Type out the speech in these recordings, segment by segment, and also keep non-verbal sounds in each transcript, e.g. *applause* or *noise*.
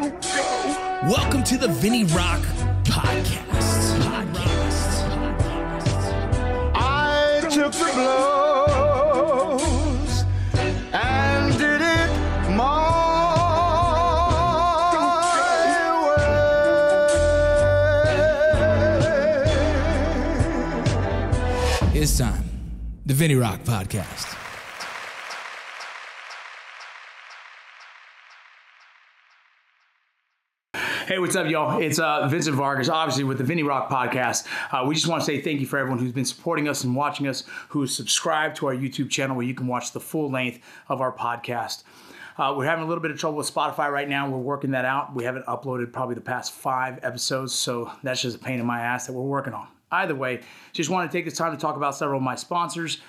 Don't. Welcome to the VinnyRoc Podcast. Podcast. I took the blows and did it my way. It's time. The VinnyRoc Podcast. Hey, what's up, y'all? It's uh, Vincent Vargas, obviously with the VinnyRoc podcast. Uh, we just want to say thank you for everyone who's been supporting us and watching us, who is subscribed to our YouTube channel where you can watch the full length of our podcast. Uh, we're having a little bit of trouble with Spotify right now. We're working that out. We haven't uploaded probably the past five episodes, so that's just a pain in my ass that we're working on. Either way, just want to take this time to talk about several of my sponsors.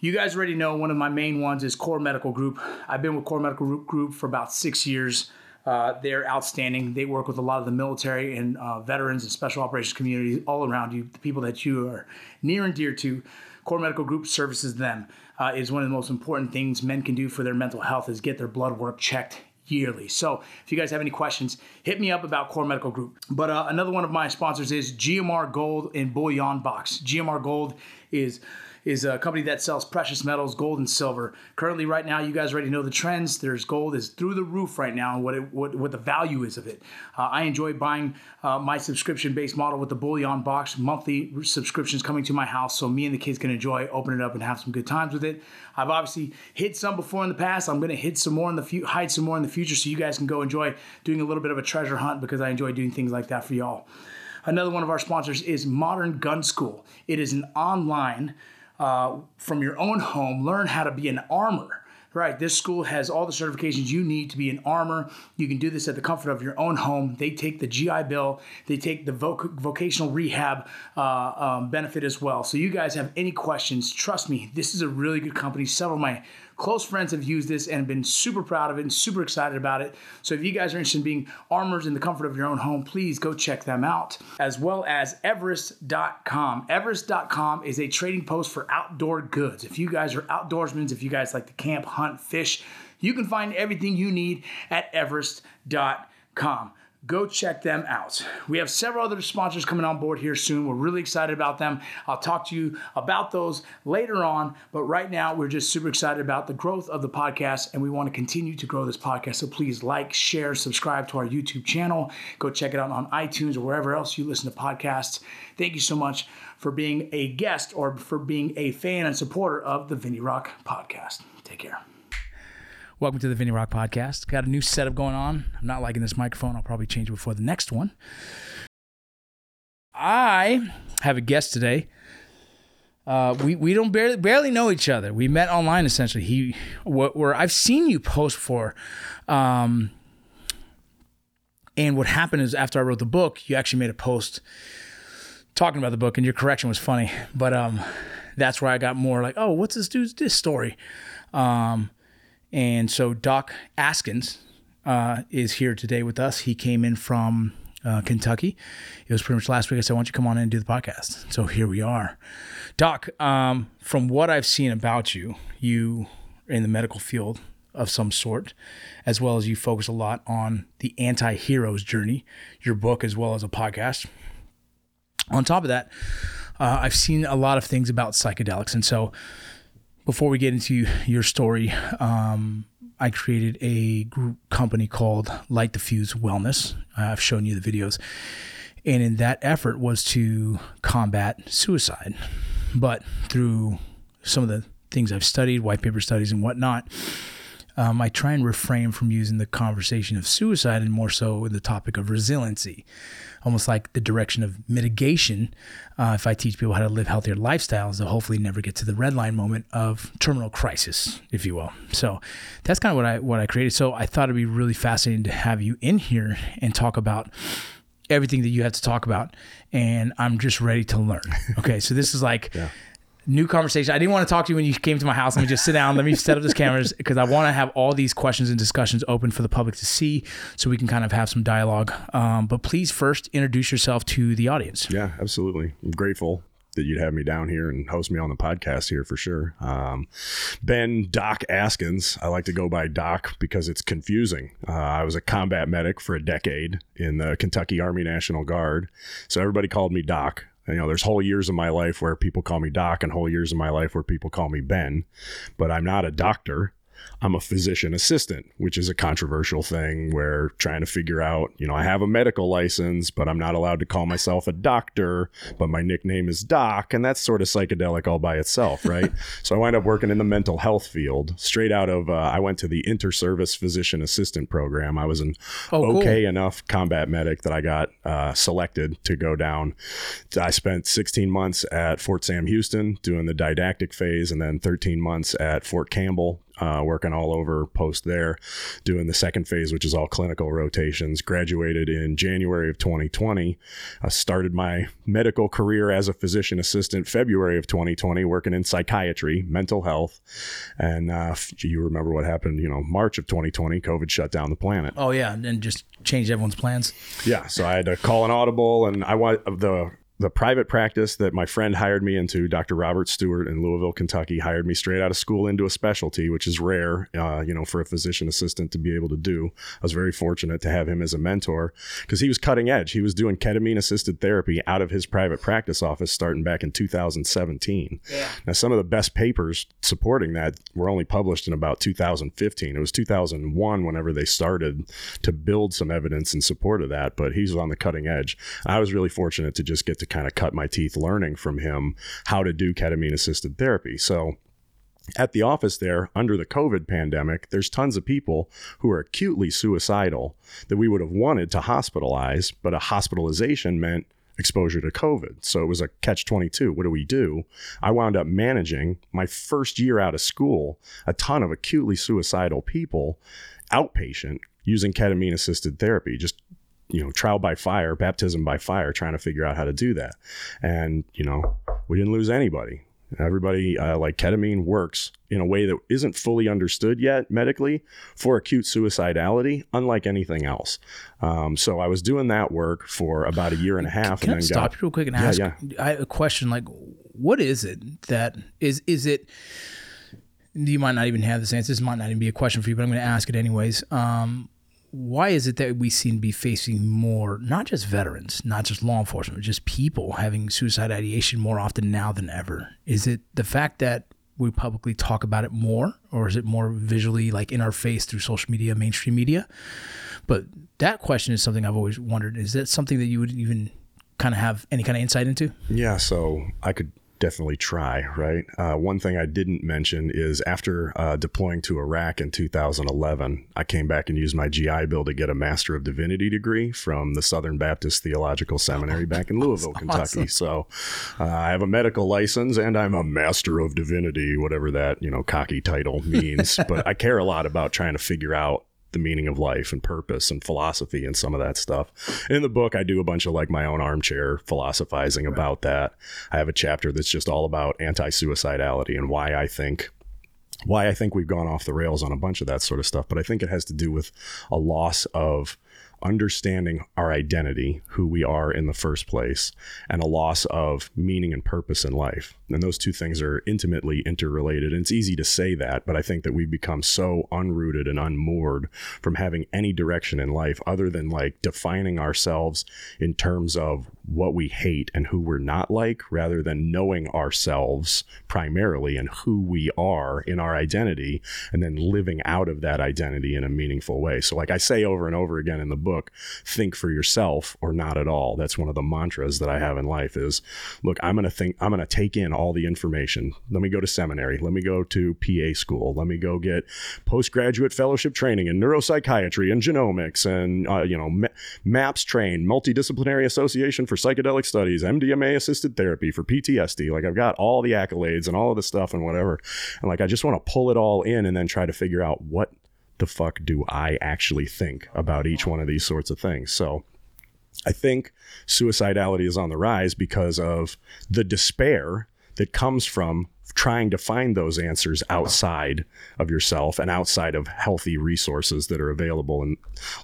You guys already know one of my main ones is Core Medical Group. I've been with Core Medical Group for about six years. Uh, they're outstanding. They work with a lot of the military and uh, veterans and special operations communities all around you, the people that you are near and dear to. Core Medical Group services them. Uh, is one of the most important things men can do for their mental health is get their blood work checked yearly. So if you guys have any questions, hit me up about Core Medical Group. But uh, another one of my sponsors is GMR Gold and Bullion Box. GMR Gold is is a company that sells precious metals, gold and silver. Currently, right now, you guys already know the trends. There's gold is through the roof right now, and what it, what, what the value is of it. Uh, I enjoy buying uh, my subscription-based model with the bullion box, monthly subscriptions coming to my house, so me and the kids can enjoy, open it up, and have some good times with it. I've obviously hid some before in the past. I'm going to hid some more in the future, hide some more in the future, so you guys can go enjoy doing a little bit of a treasure hunt because I enjoy doing things like that for y'all. Another one of our sponsors is Modern Gun School. It is an online uh, from your own home, learn how to be an armor. Right, this school has all the certifications you need to be an armor. You can do this at the comfort of your own home. They take the GI Bill, they take the voc- vocational rehab uh, um, benefit as well. So, you guys have any questions, trust me, this is a really good company. Several of my close friends have used this and been super proud of it and super excited about it. So if you guys are interested in being armors in the comfort of your own home, please go check them out, as well as Everest.com. Everest.com is a trading post for outdoor goods. If you guys are outdoorsmen, if you guys like to camp, hunt, fish, you can find everything you need at Everest.com go check them out. We have several other sponsors coming on board here soon. We're really excited about them. I'll talk to you about those later on, but right now we're just super excited about the growth of the podcast and we want to continue to grow this podcast. So please like, share, subscribe to our YouTube channel. Go check it out on iTunes or wherever else you listen to podcasts. Thank you so much for being a guest or for being a fan and supporter of the VinnyRoc podcast. Take care. Welcome to the VinnyRoc Podcast. Got a new setup going on. I'm not liking this microphone. I'll probably change it before the next one. I have a guest today. Uh, we we don't barely barely know each other. We met online essentially. He where I've seen you post for, um, and what happened is after I wrote the book, you actually made a post talking about the book, and your correction was funny. But um, that's where I got more like, oh, what's this dude's this story? Um, and so Doc Askins uh, is here today with us. He came in from uh, Kentucky. It was pretty much last week. I said, why don't you come on in and do the podcast? So here we are. Doc, um, from what I've seen about you, you in the medical field of some sort, as well as you focus a lot on the anti hero's journey, your book, as well as a podcast. On top of that, uh, I've seen a lot of things about psychedelics. And so before we get into your story, um, I created a group company called Light the Fuse Wellness. I've shown you the videos. And in that effort was to combat suicide. But through some of the things I've studied, white paper studies and whatnot, um, I try and refrain from using the conversation of suicide and more so in the topic of resiliency, almost like the direction of mitigation. Uh, if I teach people how to live healthier lifestyles, they'll hopefully never get to the red line moment of terminal crisis, if you will. So that's kind of what I what I created. So I thought it'd be really fascinating to have you in here and talk about everything that you have to talk about and i'm just ready to learn *laughs* okay so this is like yeah new conversation. I didn't want to talk to you when you came to my house. Let me just sit down. Let me set up this cameras because I want to have all these questions and discussions open for the public to see so we can kind of have some dialogue. Um, but please first introduce yourself to the audience. Yeah, absolutely. I'm grateful that you'd have me down here and host me on the podcast here for sure. Um, ben Doc Askins. I like to go by Doc because it's confusing. Uh, I was a combat medic for a decade in the Kentucky Army National Guard, so everybody called me Doc. You know, there's whole years of my life where people call me Doc, and whole years of my life where people call me Ben. But I'm not a doctor. I'm a physician assistant, which is a controversial thing where trying to figure out, you know, I have a medical license, but I'm not allowed to call myself a doctor, but my nickname is Doc, and that's sort of psychedelic all by itself, *laughs* right? so I wind up working in the mental health field. Straight out of, uh, I went to the inter-service physician assistant program. I was an Oh, cool. okay enough combat medic that I got uh, selected to go down. I spent 16 months at Fort Sam Houston doing the didactic phase, and then 13 months at Fort Campbell uh, working all over post there, doing the second phase, which is all clinical rotations. Graduated in January of 2020. I started my medical career as a physician assistant February of 2020, working in psychiatry, mental health. And uh, you remember what happened, you know, March of 2020, COVID shut down the planet. Oh yeah, and just changed everyone's plans. Yeah, so I had to call an audible, and I want the the private practice that my friend hired me into, Dr. Robert Stewart in Louisville, Kentucky, hired me straight out of school into a specialty, which is rare, uh, you know, for a physician assistant to be able to do. I was very fortunate to have him as a mentor because he was cutting edge. He was doing ketamine assisted therapy out of his private practice office starting back in 2017. Yeah. Now, some of the best papers supporting that were only published in about 2015. It was 2001 whenever they started to build some evidence in support of that, but he's on the cutting edge. I was really fortunate to just get to kind of cut my teeth learning from him how to do ketamine assisted therapy. So, at the office there under the COVID pandemic, there's tons of people who are acutely suicidal that we would have wanted to hospitalize, but a hospitalization meant exposure to COVID. So it was a catch 22. What do we do? I wound up managing my first year out of school a ton of acutely suicidal people outpatient using ketamine assisted therapy, just you know, trial by fire, baptism by fire, trying to figure out how to do that. And, you know, we didn't lose anybody. Everybody, uh, like ketamine works in a way that isn't fully understood yet medically for acute suicidality, unlike anything else. Um, so I was doing that work for about a year and a half, Can I and then stop got you real quick and Yeah, ask yeah. I, a question? Like, what is it that is is it? You might not even have this answer. This might not even be a question for you, but I'm going to ask it anyways. Um, why is it that we seem to be facing more, not just veterans, not just law enforcement, just people having suicide ideation more often now than ever? Is it the fact that we publicly talk about it more, or is it more visually like in our face through social media, mainstream media? But that question is something I've always wondered. Is that something that you would even kind of have any kind of insight into? Yeah, so I could definitely try, right? Uh, one thing I didn't mention is after uh, deploying to Iraq in 2011, I came back and used my GI Bill to get a Master of Divinity degree from the Southern Baptist Theological Seminary back in Louisville, Kentucky. So uh, I have a medical license and I'm a Master of Divinity, whatever that, you know, cocky title means. *laughs* but I care a lot about trying to figure out the meaning of life and purpose and philosophy and some of that stuff. In the book, I do a bunch of like my own armchair philosophizing about that. I have a chapter that's just all about anti-suicidality and why I think why I think we've gone off the rails on a bunch of that sort of stuff, but I think it has to do with a loss of understanding our identity, who we are in the first place, and a loss of meaning and purpose in life. And those two things are intimately interrelated. And it's easy to say that, but I think that we've become so unrooted and unmoored from having any direction in life other than like defining ourselves in terms of what we hate and who we're not like, rather than knowing ourselves primarily and who we are in our identity, and then living out of that identity in a meaningful way. So, like I say over and over again in the book, think for yourself or not at all. That's one of the mantras that I have in life is look, I'm going to think, I'm going to take in all the information. Let me go to seminary. Let me go to PA school. Let me go get postgraduate fellowship training in neuropsychiatry and genomics and, uh, you know, Ma- MAPS train, Multidisciplinary Association for Psychedelic Studies, MDMA assisted therapy for PTSD. Like I've got all the accolades and all of the stuff and whatever. And like, I just want to pull it all in and then try to figure out what the fuck do I actually think about each one of these sorts of things. So I think suicidality is on the rise because of the despair that comes from trying to find those answers outside of yourself and outside of healthy resources that are available. And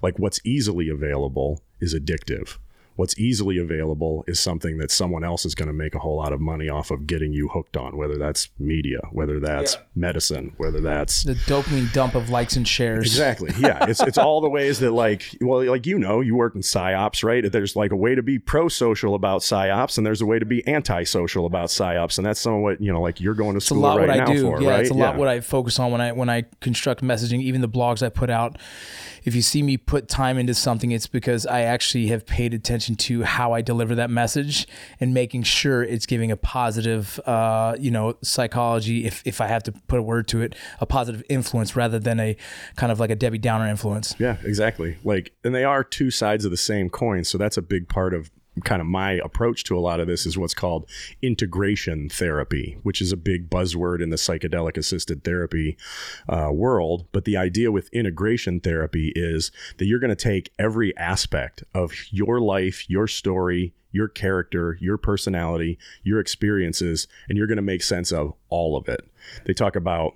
like what's easily available is addictive What's easily available is something that someone else is going to make a whole lot of money off of getting you hooked on, whether that's media, whether that's medicine, whether that's The dopamine dump of likes and shares. Exactly. Yeah. *laughs* It's it's all the ways that like well, like you know, you work in psyops, right? There's like a way to be pro social about psyops, and there's a way to be anti social about psyops, and that's some of what you know, like you're going to It's a school lot right what now I do. for, yeah, right? it's a lot what I focus on when I when I construct messaging. Even the blogs I put out. If you see me put time into something, it's because I actually have paid attention to how I deliver that message and making sure it's giving a positive, uh, you know, psychology. If if I have to put a word to it, a positive influence rather than a kind of like a Debbie Downer influence. Yeah, exactly. Like, and they are two sides of the same coin. So that's a big part of kind of my approach to a lot of this is what's called integration therapy, which is a big buzzword in the psychedelic assisted therapy uh, world. But the idea with integration therapy is that you're going to take every aspect of your life, your story, your character, your personality, your experiences, and you're going to make sense of all of it. They talk about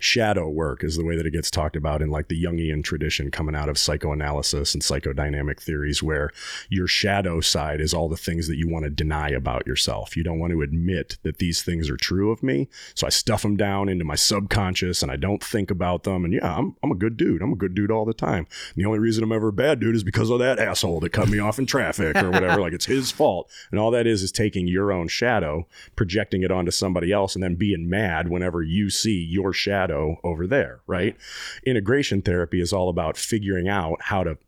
shadow work is the way that it gets talked about in like the Jungian tradition coming out of psychoanalysis and psychodynamic theories where your shadow side is all the things that you want to deny about yourself. You don't want to admit that these things are true of me. So I stuff them down into my subconscious and I don't think about them. And yeah, I'm, I'm a good dude. I'm a good dude all the time. And the only reason I'm ever a bad dude is because of that asshole that cut me off in traffic or whatever. like it's his fault. And all that is is taking your own shadow, projecting it onto somebody else, and then being mad whenever you see your shadow over there, right? Integration therapy is all about figuring out how to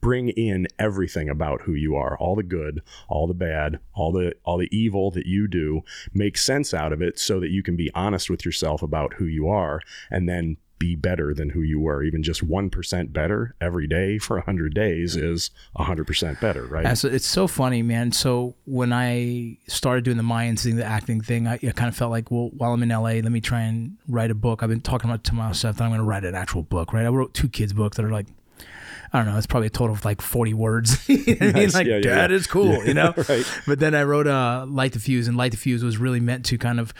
bring in everything about who you are all the good all the bad all the all the evil that you do make sense out of it so that you can be honest with yourself about who you are and then be better than who you were even just 1% better every day for 100 days is 100% better right Yeah, so it's so funny, man. So when I started doing the Mayans thing, the acting thing, I, I kind of felt like, well, while I'm in LA, let me try and write a book. I've been talking about to myself that I'm going to write an actual book, right? I wrote two kids' books that are like, I don't know, it's probably a total of like 40 words. *laughs* you know what I mean? Like, Yeah, that yeah. is cool, you *laughs* know? right. But then I wrote uh, Light the Fuse, and Light the Fuse was really meant to kind of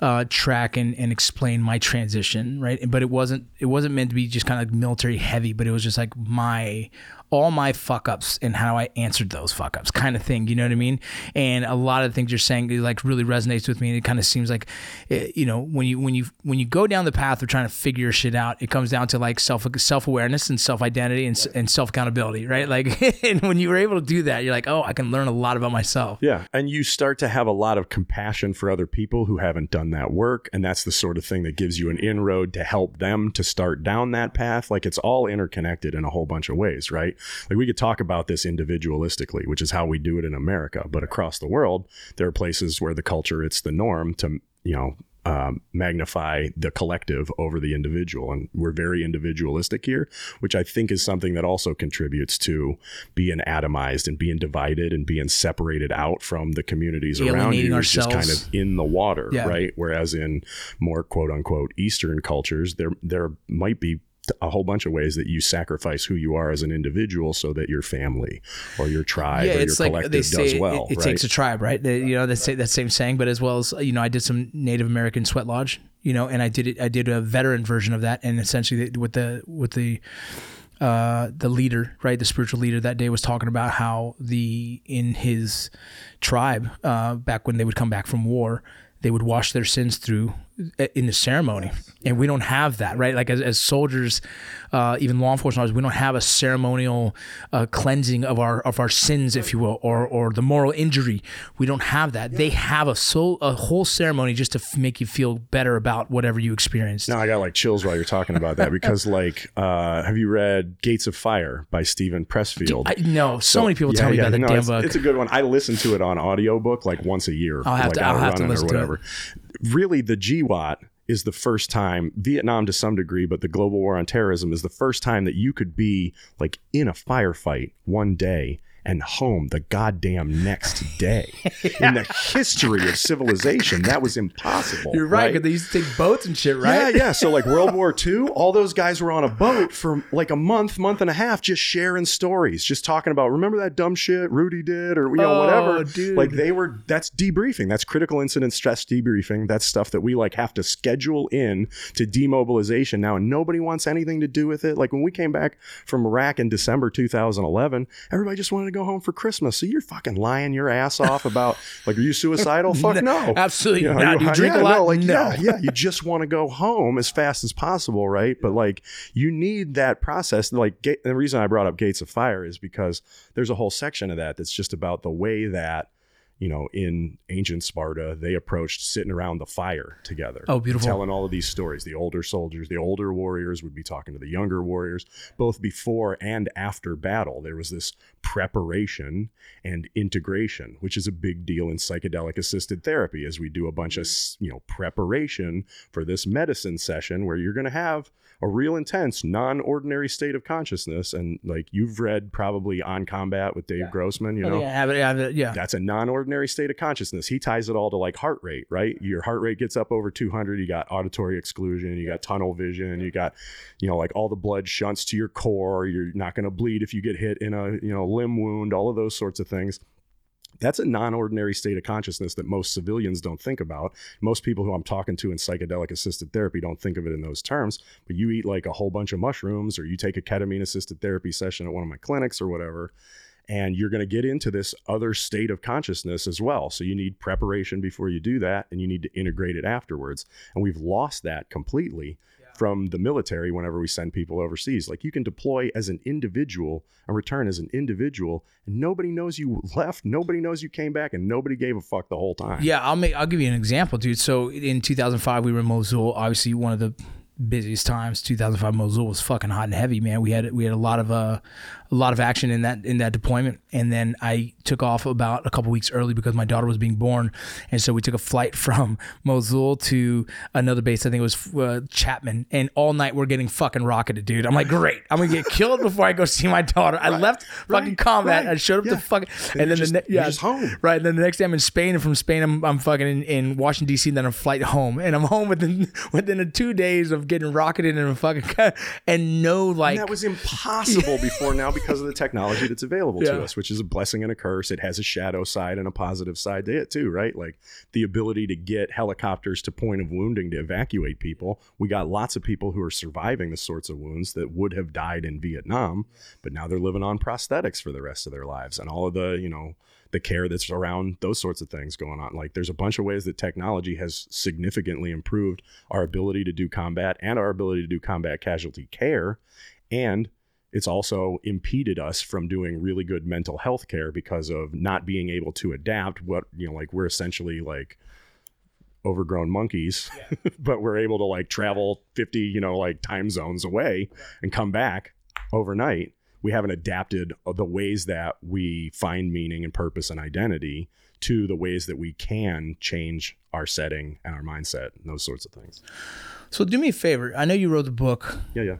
uh, track and, and explain my transition, right? But it wasn't it wasn't meant to be just kind of like military heavy, but it was just like my all my fuck ups and how I answered those fuck ups kind of thing. You know what I mean? And a lot of the things you're saying like really resonates with me. And it kind of seems like, eh, you know, when you when you when you go down the path of trying to figure shit out, it comes down to like self self awareness and self identity and, and self accountability, right? Like, *laughs* and when you were able to do that, you're like, oh, I can learn a lot about myself. Yeah. And you start to have a lot of compassion for other people who haven't done that work. And that's the sort of thing that gives you an inroad to help them to start down that path. Like it's all interconnected in a whole bunch of ways, right? Like we could talk about this individualistically, which is how we do it in America. But across the world, there are places where the culture, it's the norm to, you know, um, magnify the collective over the individual. And we're very individualistic here, which I think is something that also contributes to being atomized and being divided and being separated out from the communities around Alienating you is just kind of in the water, Yeah. right? Whereas in more quote unquote Eastern cultures, there there might be a whole bunch of ways that you sacrifice who you are as an individual so that your family or your tribe or your collective they say does well, it, it right? takes a tribe, right? They, you know, they say that same saying, but as well as you know, I did some Native American sweat lodge, you know, and I did it. I did a veteran version of that, and essentially with the with the uh, the leader, right, the spiritual leader that day was talking about how the in his tribe, uh, back when they would come back from war, they would wash their sins through in the ceremony, and we don't have that, right? Like as, as soldiers, uh, even law enforcement officers, we don't have a ceremonial uh, cleansing of our of our sins, if you will, or or the moral injury. We don't have that. They have a soul, a whole ceremony just to f- make you feel better about whatever you experienced. Now I got like chills while you're talking about that because *laughs* like uh have you read Gates of Fire by Steven Pressfield? I know so, many people tell me about that no, damn it's, book. It's a good one. I listen to it on audiobook like once a year. I'll have like to- I'll have to listen or to it. Really the GWOT is the first time Vietnam to some degree, but the global war on terrorism is the first time that you could be like in a firefight one day and home the goddamn next day. *laughs* In the history of civilization, that was impossible. You're right, because they used to take boats and shit, right? Yeah, yeah. So like World *laughs* War II, all those guys were on a boat for like a month, month and a half, just sharing stories, just talking about remember that dumb shit Rudy did or you know Oh, whatever. dude. Like they were. That's debriefing. That's critical incident stress debriefing. That's stuff that we like have to schedule in to demobilization now, and nobody wants anything to do with it. Like when we came back from Iraq in December 2011, everybody just wanted to go home for Christmas. So you're fucking lying your ass off about like, are you suicidal? *laughs* Fuck no. Absolutely You know, not. Do you drink yeah, a lot? No, like, No. yeah, yeah. You just want to go home as fast as possible, right? But like, you need that process. Like, the reason I brought up Gates of Fire is because there's a whole section of that that's just about the way that, you know, in ancient Sparta, they approached sitting around the fire together. Oh, beautiful. Telling all of these stories. The older soldiers, the older warriors would be talking to the younger warriors, both before and after battle. There was this preparation and integration, which is a big deal in psychedelic assisted therapy as we do a bunch of, mm-hmm. you know, preparation for this medicine session where you're going to have a real intense, non-ordinary state of consciousness. And like you've read probably On Combat with Dave Grossman, you oh, know, have it. I have it. Yeah. that's a non-ordinary state of consciousness. He ties it all to like heart rate, right? Your heart rate gets up over 200. You got auditory exclusion. You got tunnel vision. You got, you know, like all the blood shunts to your core. You're not going to bleed if you get hit in a you know limb wound. All of those sorts of things. That's a non-ordinary state of consciousness that most civilians don't think about. Most people who I'm talking to in psychedelic assisted therapy don't think of it in those terms. But you eat like a whole bunch of mushrooms, or you take a ketamine assisted therapy session at one of my clinics or whatever, and you're going to get into this other state of consciousness as well. So you need preparation before you do that, and you need to integrate it afterwards. And we've lost that completely from the military whenever we send people overseas. Like you can deploy as an individual and return as an individual, and nobody knows you *laughs* left, nobody knows you came back, and nobody gave a fuck the whole time. Yeah, I'll make. I'll give you an example, dude. So in 2005, we were in Mosul. Obviously, one of the busiest times. 2005 Mosul was fucking hot and heavy, man. We had we had a lot of uh, a lot of action in that in that deployment, and then I took off about a couple weeks early because my daughter was being born, and so we took a flight *laughs* from Mosul to another base. I think it was uh, Chapman, and all night we're getting fucking rocketed, dude. I'm like, great, I'm gonna get *laughs* killed before I go see my daughter. I left fucking right, combat. right. I showed up Yeah. to fucking, And and, then just- the ne- yeah, just home. Right. And then the next day I'm in Spain, and from Spain I'm, I'm fucking in, in Washington D.C. And then I'm flight home, and I'm home within *laughs* within two days of getting rocketed and a fucking and no like And that was impossible before now because of the technology that's available Yeah. to us, which is a blessing and a curse. It has a shadow side and a positive side to it too, right? Like the ability to get helicopters to point of wounding to evacuate people. We got lots of people who are surviving the sorts of wounds that would have died in Vietnam, but now they're living on prosthetics for the rest of their lives and all of the, you know, the care that's around those sorts of things going on. Like there's a bunch of ways that technology has significantly improved our ability to do combat and our ability to do combat casualty care. And it's also impeded us from doing really good mental health care because of not being able to adapt what, you know, like we're essentially like overgrown monkeys, *laughs* but we're able to like travel 50, you know, like time zones away and come back overnight. We haven't adapted uh, the ways that we find meaning and purpose and identity to the ways that we can change our setting and our mindset and those sorts of things. So do me a favor. I know you wrote the book Yeah, yeah.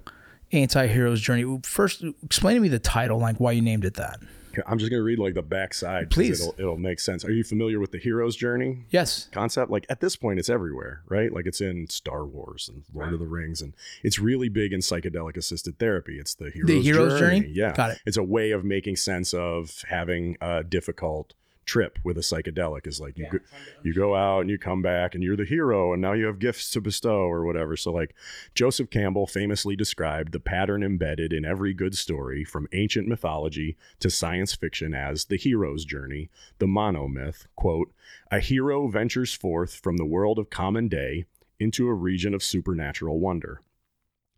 Anti-Hero's Journey. First, explain to me the title, like why you named it that. I'm just gonna read like the backside Please. it'll, it'll make sense. Are you familiar with the hero's journey? Yes. concept like at this point it's everywhere right like it's in star wars and lord of the rings and it's really big in psychedelic assisted therapy it's the hero's, hero's journey? yeah Got it. it's a way of making sense of having a difficult trip with a psychedelic is like you go, you go out and you come back and you're the hero and now you have gifts to bestow or whatever. So like Joseph Campbell famously described the pattern embedded in every good story from ancient mythology to science fiction as the hero's journey the monomyth quote a hero ventures forth from the world of common day into a region of supernatural wonder.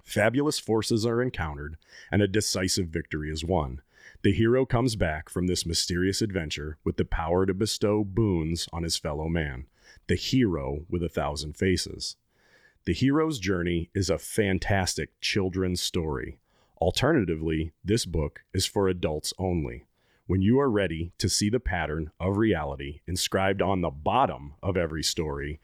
Fabulous forces are encountered, and a decisive victory is won. The hero comes back from this mysterious adventure with the power to bestow boons on his fellow man, the hero with a thousand faces. The hero's journey is a fantastic children's story. Alternatively, this book is for adults only. When you are ready to see the pattern of reality inscribed on the bottom of every story,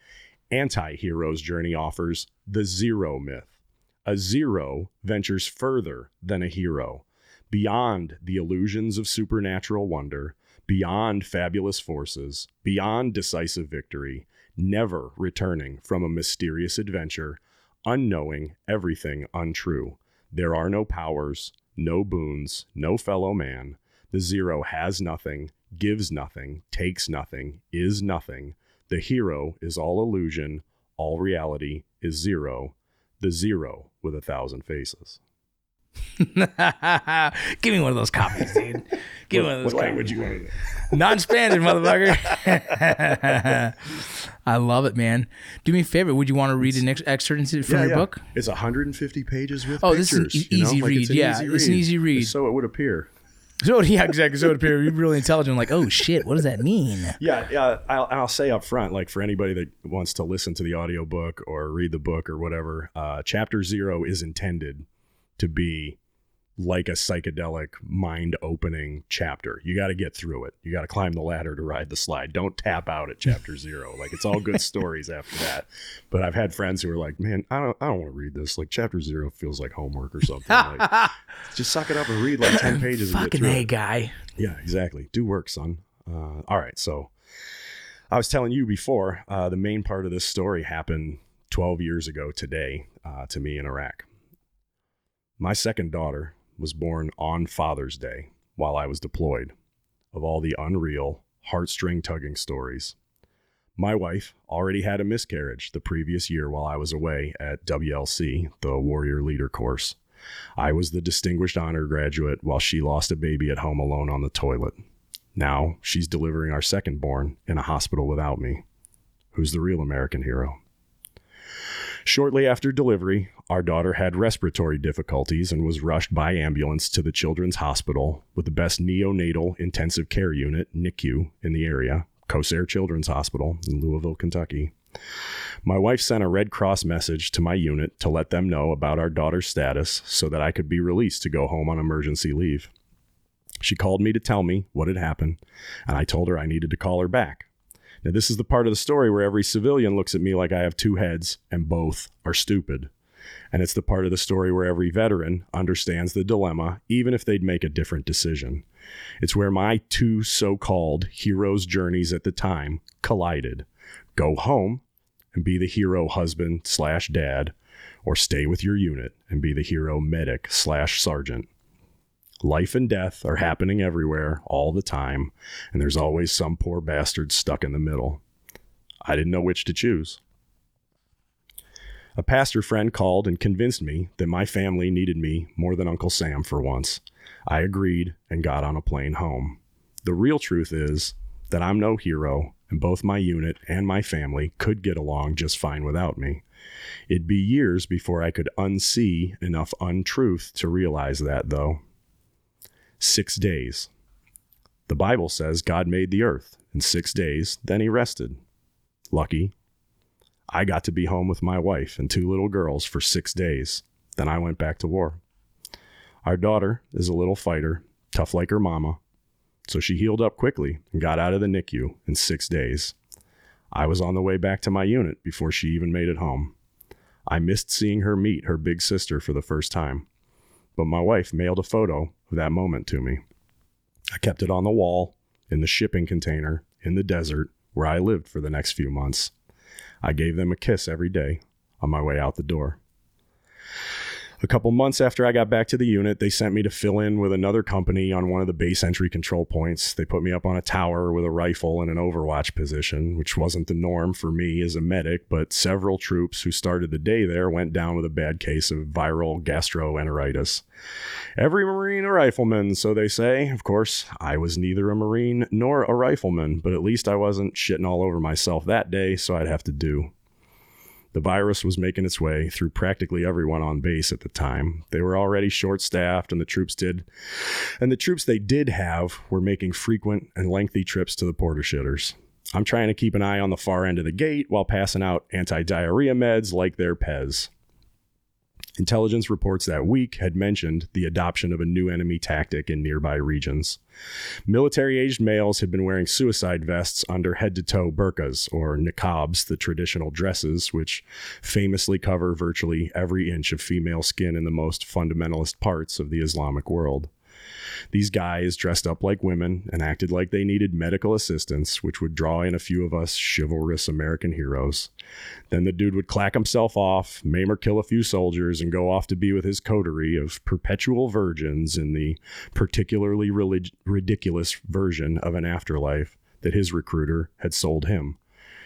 Anti Hero's Journey offers the zero myth. A zero ventures further than a hero, beyond the illusions of supernatural wonder, beyond fabulous forces, beyond decisive victory, never returning from a mysterious adventure, unknowing everything untrue. There are no powers, no boons, no fellow man. The zero has nothing, gives nothing, takes nothing, is nothing. The hero is all illusion, all reality is zero. The zero with a thousand faces. *laughs* Give me one of those copies, dude. Give me one of those What language you want to Non-Spanish, motherfucker. *laughs* I love it, man. Do me a favor. Would you want to read an ex- excerpt from your book? It's 150 pages with Oh, this is an pictures. you know? easy Like, read. It's an Yeah, easy it's an easy read. So it would appear. *laughs* So yeah, exactly. So it would appear you're really intelligent. Like, oh shit, what does that mean? Yeah, yeah. I'll, I'll say up front, like for anybody that wants to listen to the audiobook or read the book or whatever, uh, chapter zero is intended to be like a psychedelic, mind opening chapter. You got to get through it. You got to climb the ladder to ride the slide. Don't tap out at chapter *laughs* zero. Like it's all good stories after that. But I've had friends who are like, man, I don't, I don't want to read this. Like chapter zero feels like homework or something. Like, *laughs* just suck it up and read like 10 pages and Fucking a it. guy. Yeah, exactly. Do work, son. Uh, all right. So I was telling you before, uh, the main part of this story happened 12 years ago today uh, to me in Iraq. My second daughter was born on Father's Day while I was deployed. Of all the unreal, heartstring tugging stories, my wife already had a miscarriage the previous year while I was away at WLC, the Warrior Leader course. I was the distinguished honor graduate while she lost a baby at home alone on the toilet. Now she's delivering our second born in a hospital without me. Who's the real American hero? Shortly after delivery, our daughter had respiratory difficulties and was rushed by ambulance to the Children's Hospital with the best neonatal intensive care unit, NICU, in the area, Kosair Children's Hospital in Louisville, Kentucky. My wife sent a Red Cross message to my unit to let them know about our daughter's status so that I could be released to go home on emergency leave. She called me to tell me what had happened, and I told her I needed to call her back. Now, this is the part of the story where every civilian looks at me like I have two heads and both are stupid. And it's the part of the story where every veteran understands the dilemma, even if they'd make a different decision. It's where my two so called heroes' journeys at the time collided go home and be the hero husband slash dad, or stay with your unit and be the hero medic slash sergeant. Life and death are happening everywhere all the time, and there's always some poor bastard stuck in the middle. I didn't know which to choose. A pastor friend called and convinced me that my family needed me more than Uncle Sam for once. I agreed and got on a plane home. The real truth is that I'm no hero, and both my unit and my family could get along just fine without me. It'd be years before I could unsee enough untruth to realize that, though. Six days. The Bible says God made the earth in six days, then he rested. Lucky. I got to be home with my wife and two little girls for six days. Then I went back to war. Our daughter is a little fighter, tough like her mama, so she healed up quickly and got out of the NICU in six days. I was on the way back to my unit before she even made it home. I missed seeing her meet her big sister for the first time, but my wife mailed a photo of that moment to me. I kept it on the wall, in the shipping container, in the desert, where I lived for the next few months. I gave them a kiss every day on my way out the door. A couple months after I got back to the unit, they sent me to fill in with another company on one of the base entry control points. They put me up on a tower with a rifle in an overwatch position, which wasn't the norm for me as a medic, but several troops who started the day there went down with a bad case of viral gastroenteritis. Every Marine a rifleman, so they say. Of course, I was neither a Marine nor a rifleman, but at least I wasn't shitting all over myself that day, so I'd have to do. The virus was making its way through practically everyone on base at the time. They were already short staffed and the troops did and the troops they did have were making frequent and lengthy trips to the porta shitters. I'm trying to keep an eye on the far end of the gate while passing out anti-diarrhea meds like their Pez. Intelligence reports that week had mentioned the adoption of a new enemy tactic in nearby regions. Military aged males had been wearing suicide vests under head to toe burqas, or niqabs, the traditional dresses, which famously cover virtually every inch of female skin in the most fundamentalist parts of the Islamic world. These guys dressed up like women and acted like they needed medical assistance, which would draw in a few of us chivalrous American heroes. Then the dude would clack himself off, maim or kill a few soldiers, and go off to be with his coterie of perpetual virgins in the particularly relig- ridiculous version of an afterlife that his recruiter had sold him.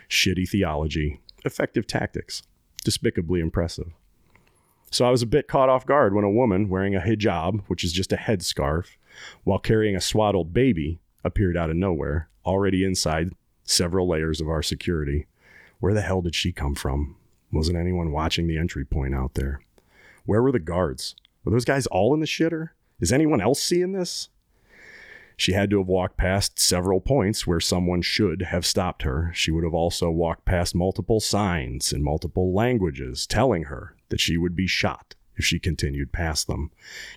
Shitty theology, effective tactics, despicably impressive. So I was a bit caught off guard when a woman wearing a hijab, which is just a headscarf, while carrying a swaddled baby, appeared out of nowhere, already inside several layers of our security. Where the hell did she come from? Wasn't anyone watching the entry point out there? Where were the guards? Were those guys all in the shitter? Is anyone else seeing this? She had to have walked past several points where someone should have stopped her. She would have also walked past multiple signs in multiple languages telling her that she would be shot if she continued past them.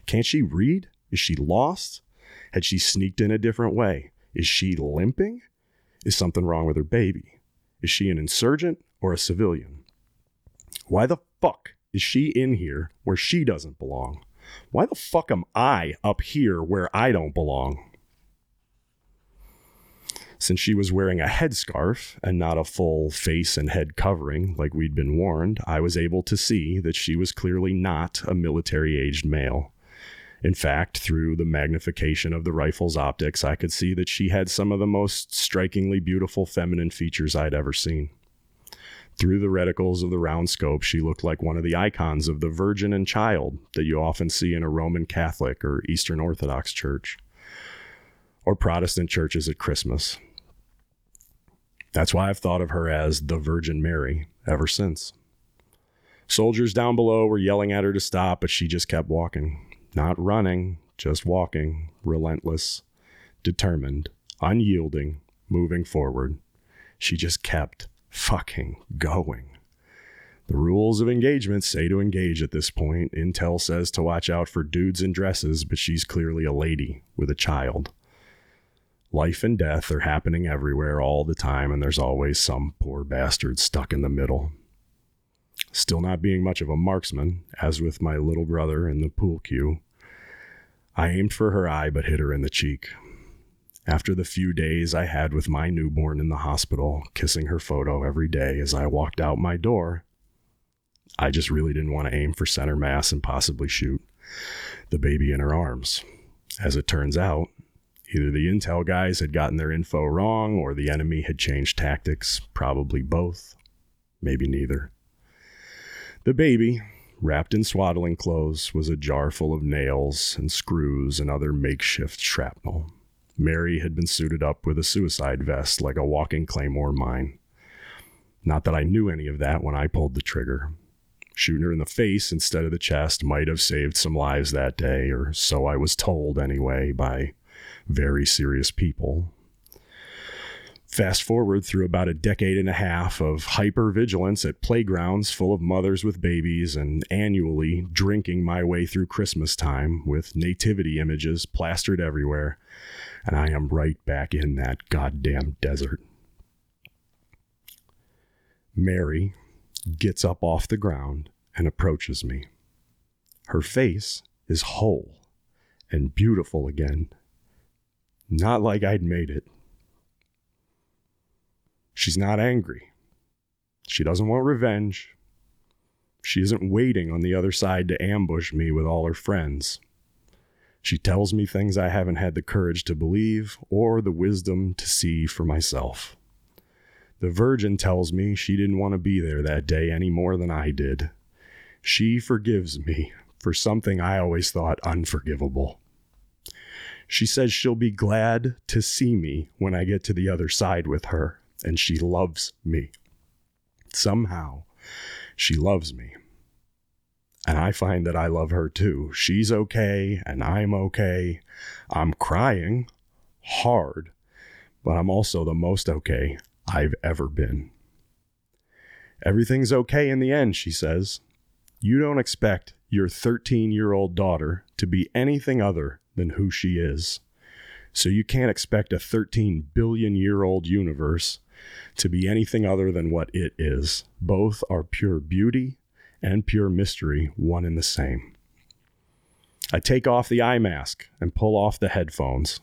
Can't she read? Is she lost? Had she sneaked in a different way? Is she limping? Is something wrong with her baby? Is she an insurgent or a civilian? Why the fuck is she in here where she doesn't belong? Why the fuck am I up here where I don't belong? Since she was wearing a headscarf and not a full face and head covering like we'd been warned, I was able to see that she was clearly not a military aged male. In fact, through the magnification of the rifle's optics, I could see that she had some of the most strikingly beautiful feminine features I'd ever seen. Through the reticles of the round scope, she looked like one of the icons of the Virgin and Child that you often see in a Roman Catholic or Eastern Orthodox church, or Protestant churches at Christmas. That's why I've thought of her as the Virgin Mary ever since. Soldiers down below were yelling at her to stop, but she just kept walking. Not running, just walking, relentless, determined, unyielding, moving forward. She just kept fucking going. The rules of engagement say to engage at this point. Intel says to watch out for dudes in dresses, but she's clearly a lady with a child. Life and death are happening everywhere all the time, and there's always some poor bastard stuck in the middle. Still not being much of a marksman, as with my little brother in the pool cue, I aimed for her eye but hit her in the cheek. After the few days I had with my newborn in the hospital, kissing her photo every day as I walked out my door, I just really didn't want to aim for center mass and possibly shoot the baby in her arms. As it turns out, either the intel guys had gotten their info wrong or the enemy had changed tactics, probably both, maybe neither. The baby, wrapped in swaddling clothes, was a jar full of nails and screws and other makeshift shrapnel. Mary had been suited up with a suicide vest like a walking claymore mine. Not that I knew any of that when I pulled the trigger. Shooting her in the face instead of the chest might have saved some lives that day, or so I was told anyway by very serious people. Fast forward through about a decade and a half of hyper vigilance at playgrounds full of mothers with babies and annually drinking my way through Christmas time with nativity images plastered everywhere and I am right back in that goddamn desert. Mary gets up off the ground and approaches me. Her face is whole and beautiful again, not like I'd made it. She's not angry. She doesn't want revenge. She isn't waiting on the other side to ambush me with all her friends. She tells me things I haven't had the courage to believe or the wisdom to see for myself. The Virgin tells me she didn't want to be there that day any more than I did. She forgives me for something I always thought unforgivable. She says she'll be glad to see me when I get to the other side with her, and she loves me. Somehow, she loves me. And I find that I love her too. She's okay, and I'm okay. I'm crying hard, but I'm also the most okay I've ever been. Everything's okay in the end, she says. You don't expect your 13 year old daughter to be anything other than who she is. So you can't expect a 13 billion year old universe to be anything other than what it is. Both are pure beauty and pure mystery one and the same. I take off the eye mask and pull off the headphones.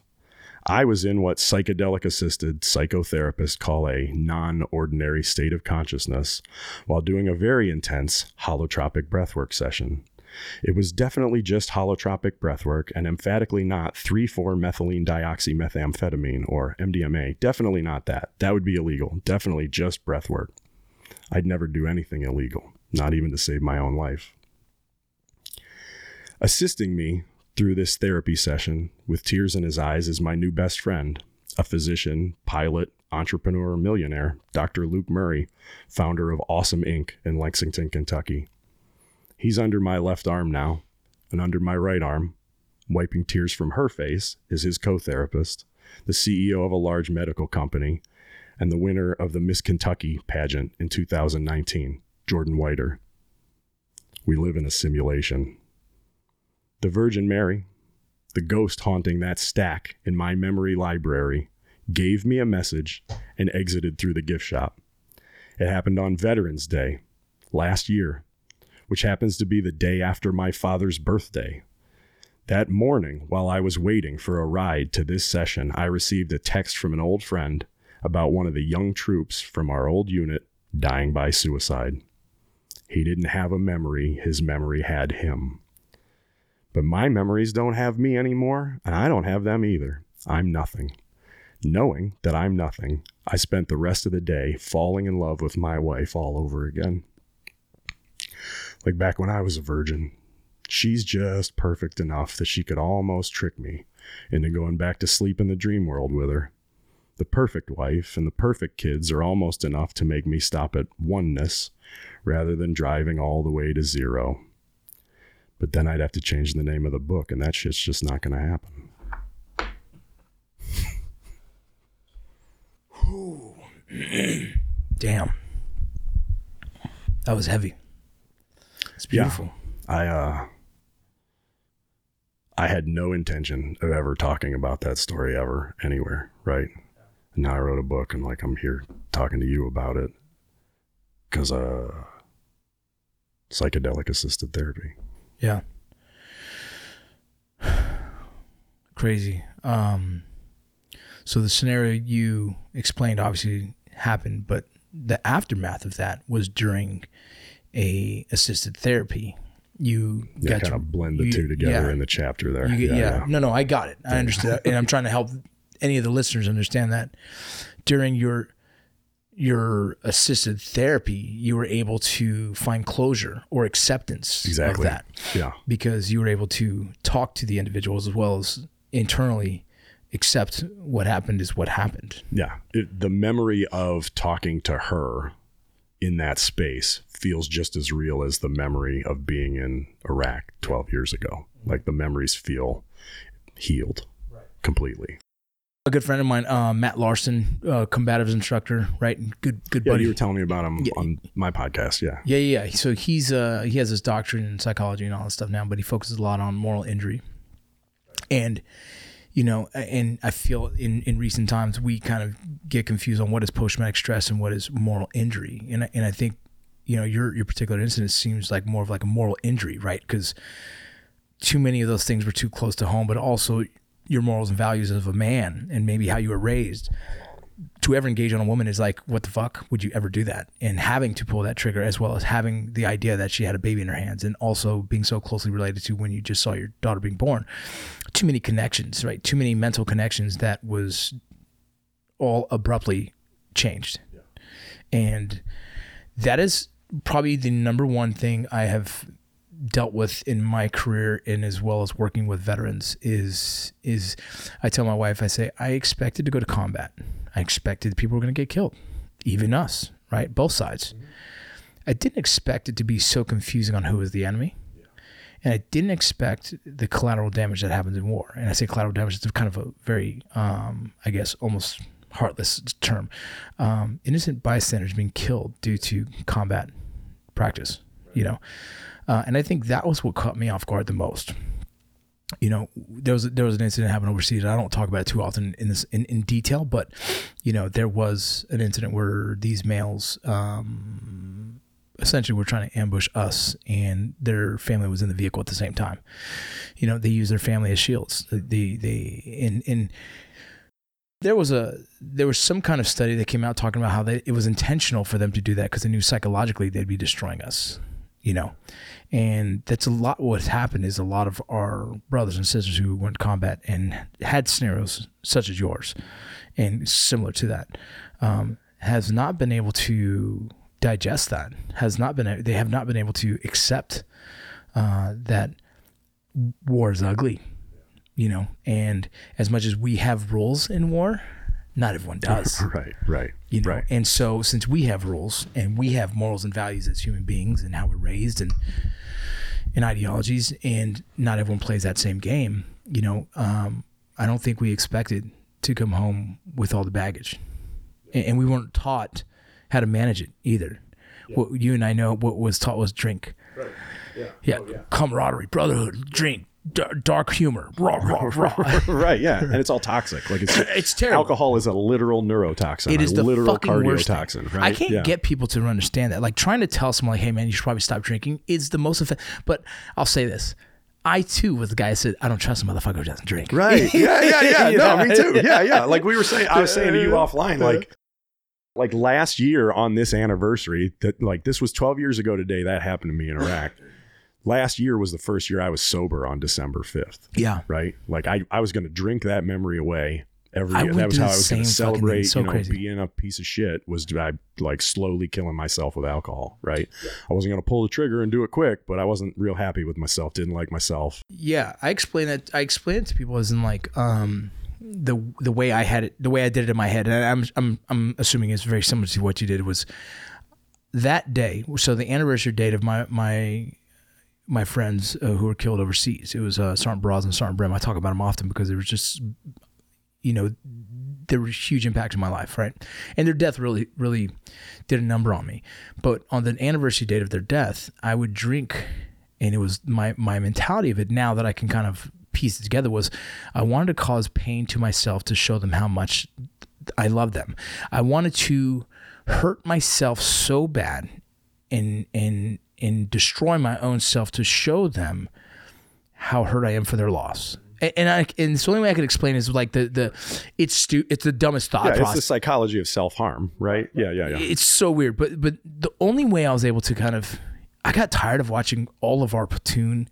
I was in what psychedelic assisted psychotherapists call a non ordinary state of consciousness while doing a very intense holotropic breathwork session. It was definitely just holotropic breathwork and emphatically not 3 4 methylene dioxymethamphetamine or MDMA. Definitely not that. That would be illegal. Definitely just breathwork. I'd never do anything illegal not even to save my own life. Assisting me through this therapy session with tears in his eyes is my new best friend, a physician, pilot, entrepreneur, millionaire, Dr. Luke Murray, founder of Awesome Inc. in Lexington, Kentucky. He's under my left arm now, and under my right arm, wiping tears from her face, is his co therapist, the CEO of a large medical company, and the winner of the Miss Kentucky pageant in 2019, Jordan Whiter. We live in a simulation. The Virgin Mary, the ghost haunting that stack in my memory library, gave me a message and exited through the gift shop. It happened on Veterans Day last year, which happens to be the day after my father's birthday. That morning, while I was waiting for a ride to this session, I received a text from an old friend about one of the young troops from our old unit dying by suicide. He didn't have a memory, his memory had him. But my memories don't have me anymore, and I don't have them either. I'm nothing. Knowing that I'm nothing, I spent the rest of the day falling in love with my wife all over again. Like back when I was a virgin. She's just perfect enough that she could almost trick me into going back to sleep in the dream world with her. The perfect wife and the perfect kids are almost enough to make me stop at oneness rather than driving all the way to zero. But then I'd have to change the name of the book, and that shit's just not going to happen. *clears throat* Damn. That was heavy. It's beautiful. I uh I had no intention of ever talking about that story ever anywhere, right? And now I wrote a book and like I'm here talking to you about it cuz uh psychedelic assisted therapy. Yeah. *sighs* Crazy. Um so the scenario you explained obviously happened, but the aftermath of that was during a assisted therapy. You Yeah, got kind to of blend the you- two together yeah. in the chapter there. You get, yeah, No, no, I got it. I understood, and I'm trying to help any of the listeners understand that during your your assisted therapy, you were able to find closure or acceptance Exactly. of that Yeah. because you were able to talk to the individuals as well as internally accept what happened is what happened. Yeah. It, the memory of talking to her in that space feels just as real as the memory of being in Iraq 12 years ago. Like the memories feel healed completely. A good friend of mine, uh, Matt Larsen, uh, combatives instructor, right? Good, good Yeah, buddy. you were telling me about him Yeah. on my podcast. Yeah. Yeah, yeah. yeah. So he's uh he has his doctorate in psychology and all that stuff now, but he focuses a lot on moral injury. And you know, and I feel in in recent times we kind of get confused on what is post traumatic stress and what is moral injury. And I, and I think you know your your particular incident seems like more of like a moral injury, right? Because too many of those things were too close to home, but also your morals and values of a man and maybe how you were raised to ever engage on a woman is like, what the fuck would you ever do that? And having to pull that trigger, as well as having the idea that she had a baby in her hands, and also being so closely related to when you just saw your daughter being born. Too many connections, right? Too many mental connections that was all abruptly changed. And that is probably the number one thing I have dealt with in my career and as well as working with veterans is is I tell my wife I say I expected to go to combat. I expected people were going to get killed, even us, right? Both sides. I didn't expect it to be so confusing on who was the enemy. And I didn't expect the collateral damage that happens in war. And I say collateral damage is kind of a very, um, I guess, almost heartless term. Um, innocent bystanders being killed due to combat practice, you know. Uh, and I think that was what caught me off guard the most. You know, there was there was an incident happened overseas. I don't talk about it too often in this in, in detail, but you know, there was an incident where these males um, essentially were trying to ambush us, and their family was in the vehicle at the same time. You know, they used their family as shields. They they in in there was a there was some kind of study that came out talking about how they, it was intentional for them to do that because they knew psychologically they'd be destroying us you know? And that's a lot what's happened is a lot of our brothers and sisters who went combat and had scenarios such as yours and similar to that um, has not been able to digest that has not been they have not been able to accept uh, that war is ugly, you know, and as much as we have rules in war, not everyone does. *laughs* Right, right, you know right. and so since we have rules and we have morals and values as human beings and how we're raised and and ideologies and not everyone plays that same game you know um, i don't think we expected to come home with all the baggage and, and we weren't taught how to manage it either what you and i know what was taught was drink right. yeah. Oh, yeah. camaraderie brotherhood drink d- dark humor *laughs* right, yeah, and it's all toxic. Like it's *laughs* It's terrible. Alcohol is a literal neurotoxin. It is a the literal fucking worst thing. cardiotoxin. Right? I can't Yeah. get people to understand that. Like trying to tell someone, like, "Hey, man, you should probably stop drinking," is the most offensive. But I'll say this: I too was the guy that said, "I don't trust a motherfucker who doesn't drink." Right. *laughs* Yeah, yeah, yeah. No, me too. Yeah, yeah. Like we were saying, I was saying to you offline, like, like last year on this anniversary, that like this was 12 years ago today. That happened to me in Iraq. Last year was the first year I was sober on December 5th. Yeah. Right. Like I, I was going to drink that memory away every I year. That was how I was going to same fucking thing. celebrate, So you know, crazy. being a piece of shit was by like slowly killing myself with alcohol. Right. I wasn't going to pull the trigger and do it quick, but I wasn't real happy with myself. Didn't like myself. Yeah, I explain that. I explain it to people as in like um the the way I had it, the way I did it in my head, and I'm I'm I'm assuming it's very similar to what you did was that day. So the anniversary date of my my my friends uh, who were killed overseas. It was uh, Sergeant Braz and Sergeant Brim. I talk about them often because they were just, you know, were a huge impact in my life, right? And their death really, really did a number on me. But on the anniversary date of their death, I would drink, and it was my my mentality of it. Now that I can kind of piece it together, was I wanted to cause pain to myself to show them how much I love them. I wanted to hurt myself so bad and and and destroy my own self to show them how hurt I am for their loss. And, and I and the only way I could explain is like the the it's stu- it's the dumbest thought Yeah. It's process. the psychology of self harm. Right. Yeah. Yeah. Yeah. It's so weird, but but the only way I was able to kind of I got tired of watching all of our platoon.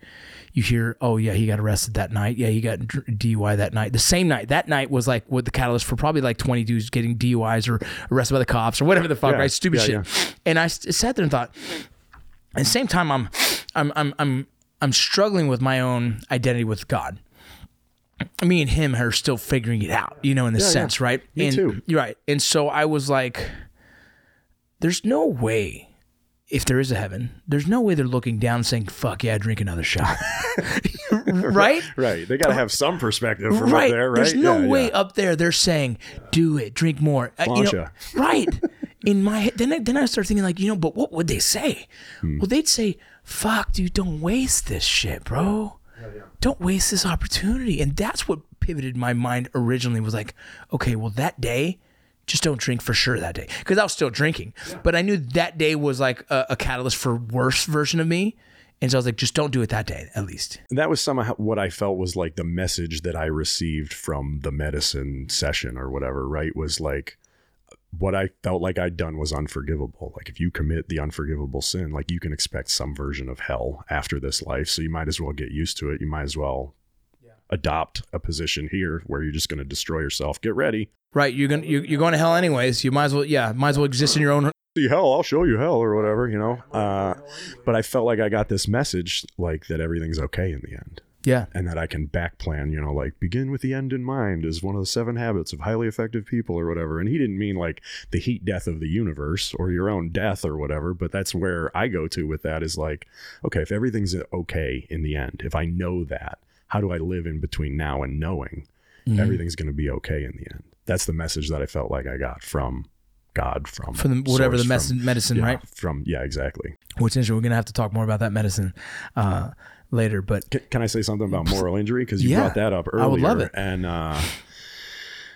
You hear, oh yeah, he got arrested that night. Yeah, he got DUI that night. The same night. That night was like what the catalyst for probably like twenty dudes getting DUIs or arrested by the cops or whatever the fuck, Yeah, right? Stupid yeah, shit. And I sat there and thought. At the same time, I'm, I'm, I'm, I'm, I'm struggling with my own identity with God. Me and him are still figuring it out, you know, in the sense, right? Me and, too. Right. And so I was like, there's no way, if there is a heaven, there's no way they're looking down saying, fuck yeah, drink another shot. *laughs* right? Right. They got to have some perspective from right. up there, right? There's no Yeah, way yeah. up there they're saying, do it, drink more. Uh, you know, right. *laughs* In my head, then I, then I start thinking like, you know, but what would they say? Hmm. Well, they'd say, fuck, dude, don't waste this shit, bro. Don't waste this opportunity. And that's what pivoted my mind originally was like, okay, well, that day, just don't drink for sure that day. Because I was still drinking. But I knew that day was like a, a catalyst for worse version of me. And so I was like, just don't do it that day, at least. that was somehow what I felt was like the message that I received from the medicine session or whatever, right? Was like what I felt like I'd done was unforgivable. Like if you commit the unforgivable sin, like you can expect some version of hell after this life. So you might as well get used to it. You might as well adopt a position here where you're just going to destroy yourself. Get ready. Right, you're gonna you're, you're going to hell anyways. You might as well, yeah, might as well exist in your own. See hell, I'll show you hell or whatever, you know. Uh, but I felt like I got this message like that everything's okay in the end. Yeah, and that I can back plan, you know, like begin with the end in mind is one of the seven habits of highly effective people or whatever. And he didn't mean like the heat death of the universe or your own death or whatever, but that's where I go to with that is like, okay, if everything's okay in the end, if I know that, how do I live in between now and knowing Mm-hmm. everything's going to be okay in the end? That's the message that I felt like I got from God, from from the, whatever the medicine, from- medicine, yeah, right? From yeah, exactly. Which is interesting. We're gonna have to talk more about that medicine uh, later, but Can, can I say something about moral injury? Because you Yeah, brought that up earlier. I would love it. And, uh,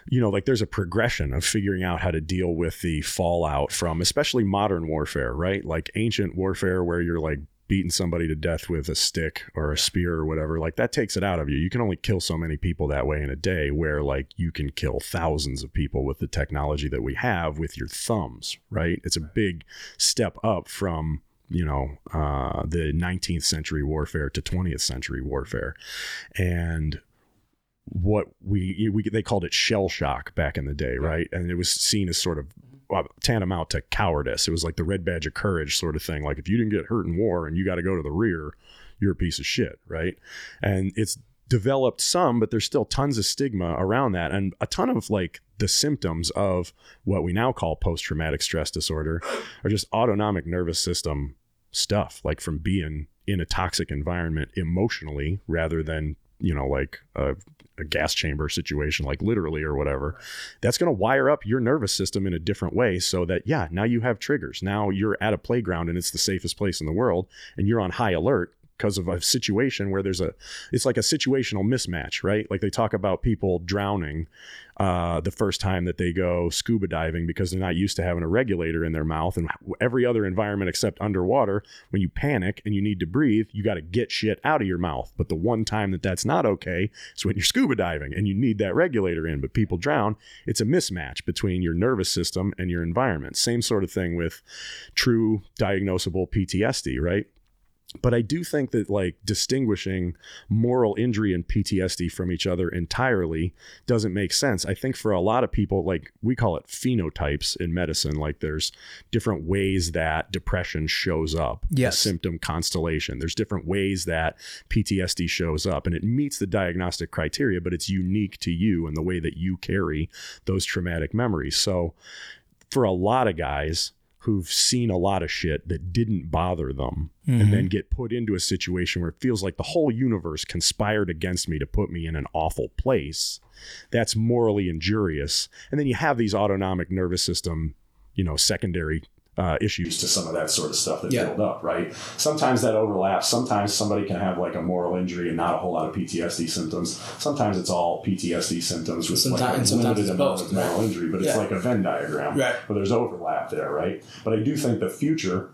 you know, like there's a progression of figuring out how to deal with the fallout from especially modern warfare, right? Like ancient warfare where you're like beating somebody to death with a stick or a spear or whatever, like that takes it out of you. You can only kill so many people that way in a day, where like you can kill thousands of people with the technology that we have with your thumbs, right? It's a big step up from you know uh, the 19th century warfare to 20th century warfare. And what we, we they called it shell shock back in the day right? And it was seen as sort of tantamount to cowardice. It was like the red badge of courage sort of thing. Like if you didn't get hurt in war and you got to go to the rear you're a piece of shit, right? And it's developed some, but there's still tons of stigma around that and a ton of like the symptoms of what we now call post traumatic stress disorder are just autonomic nervous system stuff, like from being in a toxic environment emotionally rather than, you know, like a, a gas chamber situation, like literally or whatever. That's going to wire up your nervous system in a different way so that, yeah, now you have triggers. Now you're at a playground and it's the safest place in the world and you're on high alert because of a situation where there's a it's like a situational mismatch right? Like they talk about people drowning uh, the first time that they go scuba diving because they're not used to having a regulator in their mouth and every other environment except underwater when you panic and you need to breathe you got to get shit out of your mouth. But the one time that that's not okay is when you're scuba diving and you need that regulator in but people drown. It's a mismatch between your nervous system and your environment. Same sort of thing with true diagnosable ptsd right but I do think that like distinguishing moral injury and PTSD from each other entirely doesn't make sense. I think for a lot of people, like we call it phenotypes in medicine, like there's different ways that depression shows up, Yes. symptom constellation. There's different ways that PTSD shows up, and it meets the diagnostic criteria, but it's unique to you and the way that you carry those traumatic memories. So for a lot of guys, who've seen a lot of shit that didn't bother them and mm-hmm. then get put into a situation where it feels like the whole universe conspired against me to put me in an awful place that's morally injurious. And then you have these autonomic nervous system you know secondary uh, issues to some of that sort of stuff that Yeah. build up right sometimes that overlaps sometimes somebody can have like a moral injury and not a whole lot of ptsd symptoms sometimes it's all ptsd symptoms with like Sometimes- a limited amount of moral injury but it's like a venn diagram Right. where there's overlap there, right? But I do think the future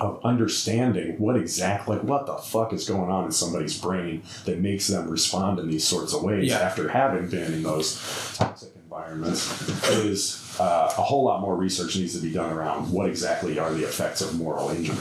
of understanding what exactly, like what the fuck is going on in somebody's brain that makes them respond in these sorts of ways Yeah. after having been in those toxic environments is uh, a whole lot more research needs to be done around what exactly are the effects of moral injury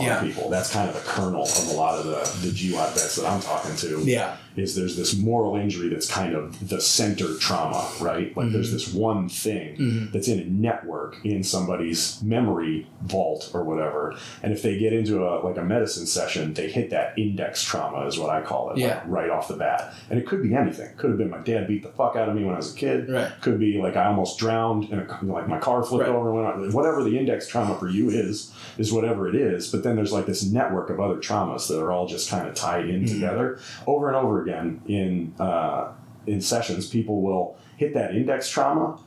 on Yeah. people. That's kind of the kernel of a lot of the, the GWOT vets that I'm talking to Yeah. is there's this moral injury that's kind of the center trauma, right? Like there's this one thing that's in a network in somebody's memory vault or whatever. And if they get into a like a medicine session, they hit that index trauma is what I call it, like, Yeah. right off the bat. And it could be anything. Could have been my dad beat the fuck out of me when I was a kid. Right. Could be like I almost drowned and like my car flipped Right. over. Whatever the index trauma for you is, is whatever it is. But then there's like this network of other traumas that are all just kind of tied in Mm-hmm. together over and over again in uh, in sessions. People will hit that index trauma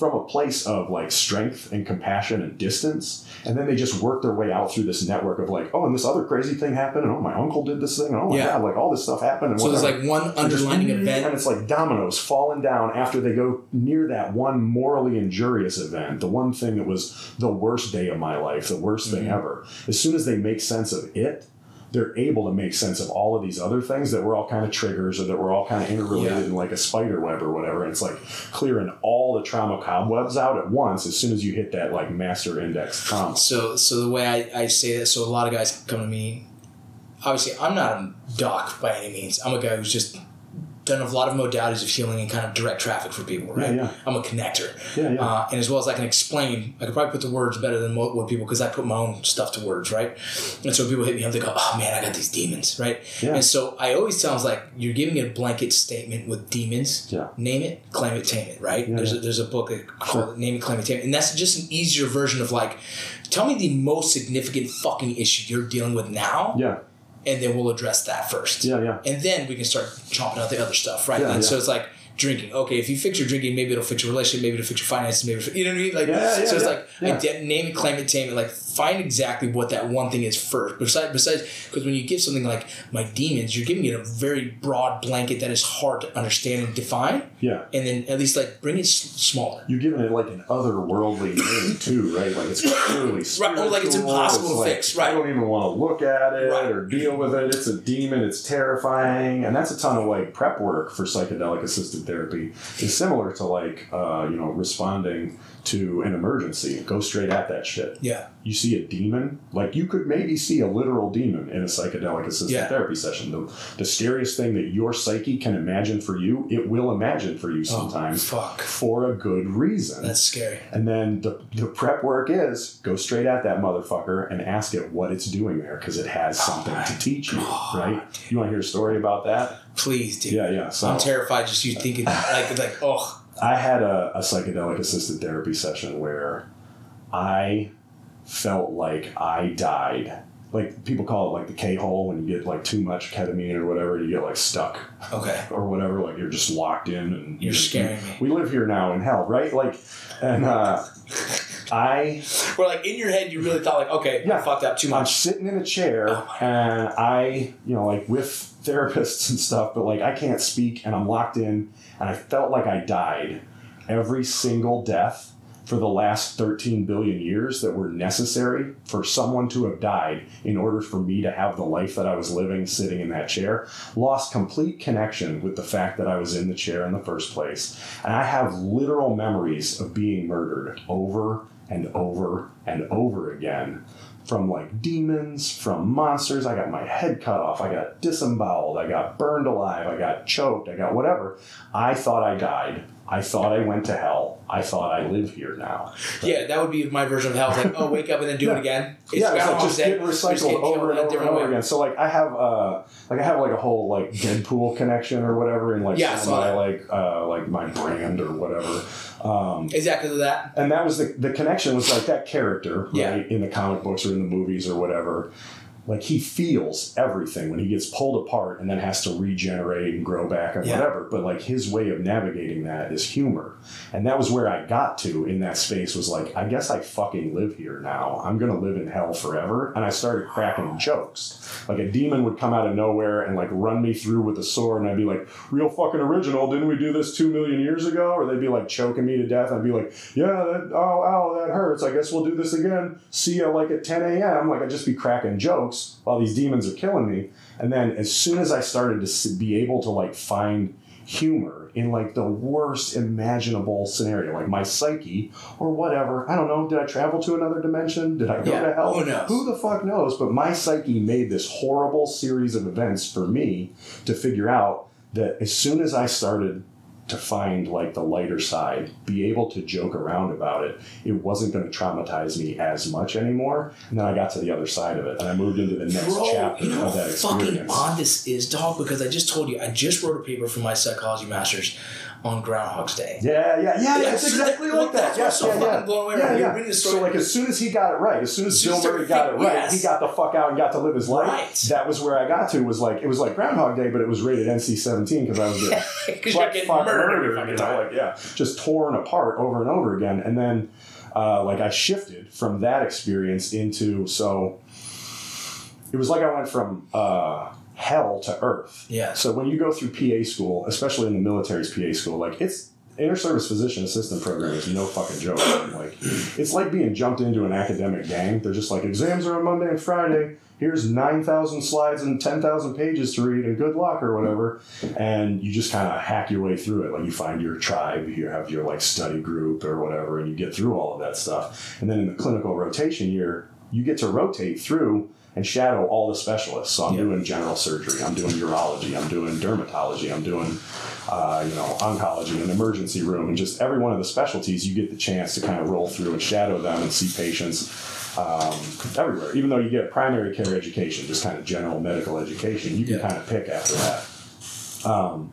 from a place of like strength and compassion and distance, and then they just work their way out through this network of like, oh, and this other crazy thing happened, and oh, my uncle did this thing, and oh my Yeah. god, like all this stuff happened. And So there's like one And underlining and event. it's like dominoes falling down after they go near that one morally injurious event, the one thing that was the worst day of my life, the worst thing Mm-hmm. ever. As soon as they make sense of it, they're able to make sense of all of these other things that were all kind of triggers or that were all kind of interrelated Yeah. in like a spider web or whatever. And it's like clearing all the trauma cobwebs out at once as soon as you hit that like master index trauma. So, so the way I, I say that, so a lot of guys come to me. Obviously, I'm not a doc by any means. I'm a guy who's just done a lot of modalities of healing and kind of direct traffic for people, right? yeah. I'm a connector. Yeah, yeah. Uh, and as well as I can explain, I could probably put the words better than what, what people, because I put my own stuff to words, right? And so people hit me up, they go, oh man, I got these demons, right? Yeah. And so I always tell them, like, you're giving a blanket statement with demons. Yeah. Name it, claim it, tame it, right? Yeah, there's, A, there's a book called Name It, Claim It, Tame It. And that's just an easier version of like, tell me the most significant fucking issue you're dealing with now, Yeah. And then we'll address that first. Yeah, yeah. And then we can start chomping out the other stuff, right? Yeah, and so it's like drinking. Okay, if you fix your drinking, maybe it'll fix your relationship, maybe it'll fix your finances, maybe it'll, you know what I mean? Like, Yeah, yeah, so it's yeah, like yeah. ide- name it, claim it, tame it. Like, find exactly what that one thing is first. Besides, besides, because when you give something like my demons, you're giving it a very broad blanket that is hard to understand and define. Yeah. And then at least like bring it s- smaller. You're giving it like an otherworldly name too, right? Like it's clearly Right, or like it's impossible to like, fix, right. I don't even want to look at it Right. or deal with it. It's a demon. It's terrifying, and that's a ton of like prep work for psychedelic assisted therapy. It's similar to like uh, you know responding to an emergency. Go straight at that shit. Yeah. You see a demon, like you could maybe see a literal demon in a psychedelic assisted Yeah. therapy session. The, the scariest thing that your psyche can imagine for you, it will imagine for you oh, sometimes fuck. for a good reason. That's scary. and then the, the prep work is go straight at that motherfucker and ask it what it's doing there because it has oh something to teach you, right? You want to hear a story about that? Please, dude. Yeah, yeah. So I'm terrified just you thinking like like oh I had a, a psychedelic assisted therapy session where I felt like I died. Like people call it like the K hole when you get like too much ketamine or whatever, you get like stuck okay. *laughs* or whatever, like you're just locked in and You're scaring me. We live here now in hell, right? Like and uh I Where like in your head you really thought like okay Yeah. I fucked up too much. I'm sitting in a chair Oh and I, you know, like with therapists and stuff, but like I can't speak and I'm locked in and I felt like I died. Every single death for the last 13 billion years that were necessary for someone to have died in order for me to have the life that I was living sitting in that chair lost complete connection with the fact that I was in the chair in the first place. And I have literal memories of being murdered over and over and over again from like demons, from monsters. I got my head cut off. I got disemboweled. I got burned alive. I got choked. I got whatever. I thought I died. I thought I went to hell. I thought I live here now. Yeah, that would be my version of hell. It's like oh wake up and then do *laughs* Yeah. it again. yeah, it's like Groundhog just Day, getting just recycled over and over and over way. again. So like I have uh like I have like a whole like Deadpool connection or whatever and like Yeah, I some saw of my that. like uh like my brand or whatever. Um Is that because of that? and that was the the connection was like that character Yeah. right in the comic books or in the movies or whatever like he feels everything when he gets pulled apart and then has to regenerate and grow back and Yeah. whatever. But like his way of navigating that is humor. And that was where i got to in that space was like i guess i fucking live here now. I'm gonna live in hell forever. And i started cracking jokes. Like a demon would come out of nowhere and like run me through with a sword and i'd be like real fucking original. Didn't we do this two million years ago? Or they'd be like choking me to death. I'd be like yeah that oh ow that hurts. I guess we'll do this again. See ya like at 10 a.m like i'd just be cracking jokes while these demons are killing me. And then as soon as i started to be able to like find humor in like the worst imaginable scenario like my psyche or whatever i don't know did i travel to another dimension? Did i go Yeah, to hell? who knows? who the fuck knows? But my psyche made this horrible series of events for me to figure out that as soon as i started to find like the lighter side, be able to joke around about it, it wasn't going to traumatize me as much anymore. And then I got to the other side of it, and I moved into the next Bro, chapter you know of that fucking experience. odd this is, dog. Because I just told you, I just wrote a paper for my psychology masters on Groundhog's Day. Yeah, yeah, yeah, Yeah, it's exactly like that. that's Yes, so yeah, yeah. blown away yeah, yeah. You're reading the So like as soon as he got it right, as soon as Bill Murray got it right, he got the fuck out and got to live his life. Right. That was where I got to. Was like it was like Groundhog Day, but it was rated NC-17 because I was *laughs* getting Because you're getting murdered murdered, you know, like yeah, just torn apart over and over again. And then uh, like I shifted from that experience into so it was like I went from uh, hell to earth. Yeah. So when you go through PA school, especially in the military's PA school, like it's inter service physician assistant program is no fucking joke. Like it's like being jumped into an academic gang. They're just like exams are on Monday and Friday. Here's nine thousand slides and ten thousand pages to read, and good luck or whatever. And you just kind of hack your way through it. Like you find your tribe, you have your like study group or whatever, and you get through all of that stuff. And then in the clinical rotation year, you get to rotate through and shadow all the specialists. So I'm Yeah. doing general surgery, I'm doing urology, I'm doing dermatology, I'm doing uh, you know oncology and emergency room, and just every one of the specialties you get the chance to kind of roll through and shadow them and see patients um, everywhere. Even though you get primary care education, just kind of general medical education, you can Yeah. kind of pick after that. Um,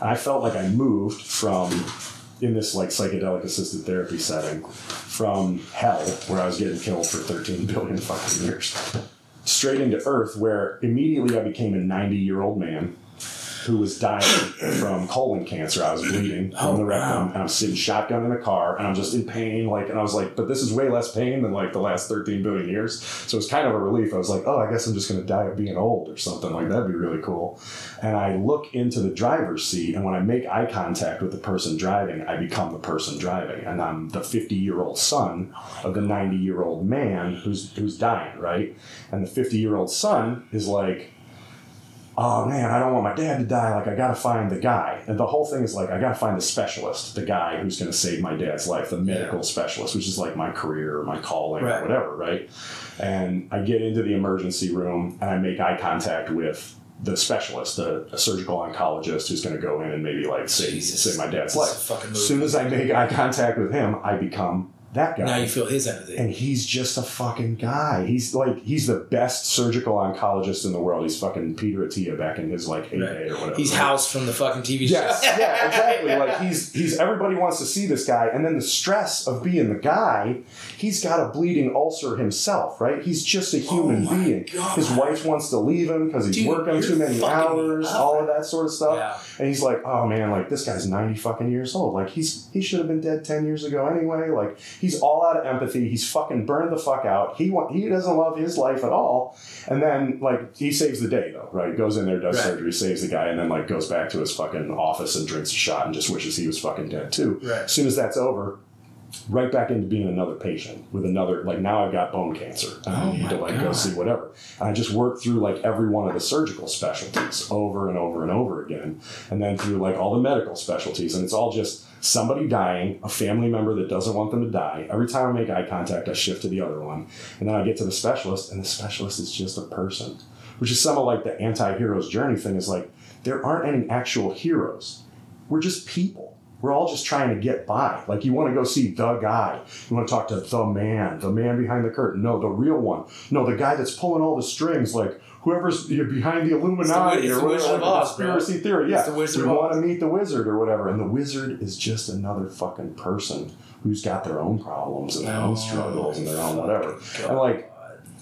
I felt like I moved from in this like psychedelic assisted therapy setting from hell where I was getting killed for 13 billion fucking years straight into earth where immediately I became a 90 year old man who was dying from colon cancer. I was bleeding Oh, the rectum and I'm sitting shotgun in a car and I'm just in pain. Like, and I was like, but this is way less pain than like the last 13 billion years. So it's kind of a relief. I was like, oh, I guess I'm just going to die of being old or something like that'd be really cool. And I look into the driver's seat and when I make eye contact with the person driving, I become the person driving and I'm the 50 year old son of the 90 year old man who's, who's dying. Right. And the 50 year old son is like, oh man, I don't want my dad to die. Like, I got to find the guy. And the whole thing is like, I got to find the specialist, the guy who's going to save my dad's life, the medical specialist, which is like my career or my calling Right. or whatever, right? And I get into the emergency room and I make eye contact with the specialist, the a surgical oncologist who's going to go in and maybe like save, Jesus. save my dad's life. As soon as I make eye contact with him, I become that guy Now you feel his empathy. and he's just a fucking guy. He's like he's the best surgical oncologist in the world. He's fucking Peter Attia back in his like heyday or whatever. He's right? House from the fucking TV Yes, show. *laughs* yeah, exactly. Like he's he's everybody wants to see this guy, and then the stress of being the guy, he's got a bleeding ulcer himself, right? He's just a human Oh being. God. His wife wants to leave him because he's Dude, working too many hours, up. all of that sort of stuff. Yeah. And he's like, oh man, like this guy's ninety fucking years old. Like he's he should have been dead ten years ago anyway. Like he's all out of empathy. He's fucking burned the fuck out. He want, he doesn't love his life at all. And then like he saves the day though, right? Goes in there, does Right. surgery, saves the guy, and then like goes back to his fucking office and drinks a shot and just wishes he was fucking dead too. Right. As soon as that's over. Right back into being another patient with another like now I've got bone cancer and I Oh need to like go see whatever. And I just worked through like every one of the surgical specialties over and over and over again, and then through like all the medical specialties, and it's all just somebody dying, a family member that doesn't want them to die. Every time I make eye contact, I shift to the other one, and then I get to the specialist, and the specialist is just a person, which is some of like the anti-hero's journey thing. Is like there aren't any actual heroes. We're just people. We're all just trying to get by. Like you want to go see the guy. You want to talk to the man, the man behind the curtain. No, the real one. No, the guy that's pulling all the strings. Like whoever's behind the Illuminati it's or the whatever, Wizard of like, Oz, bro. conspiracy theory. Yeah, the we want to meet the wizard or whatever, and the wizard is just another fucking person who's got their own problems and their Oh, own struggles and their own whatever. And like,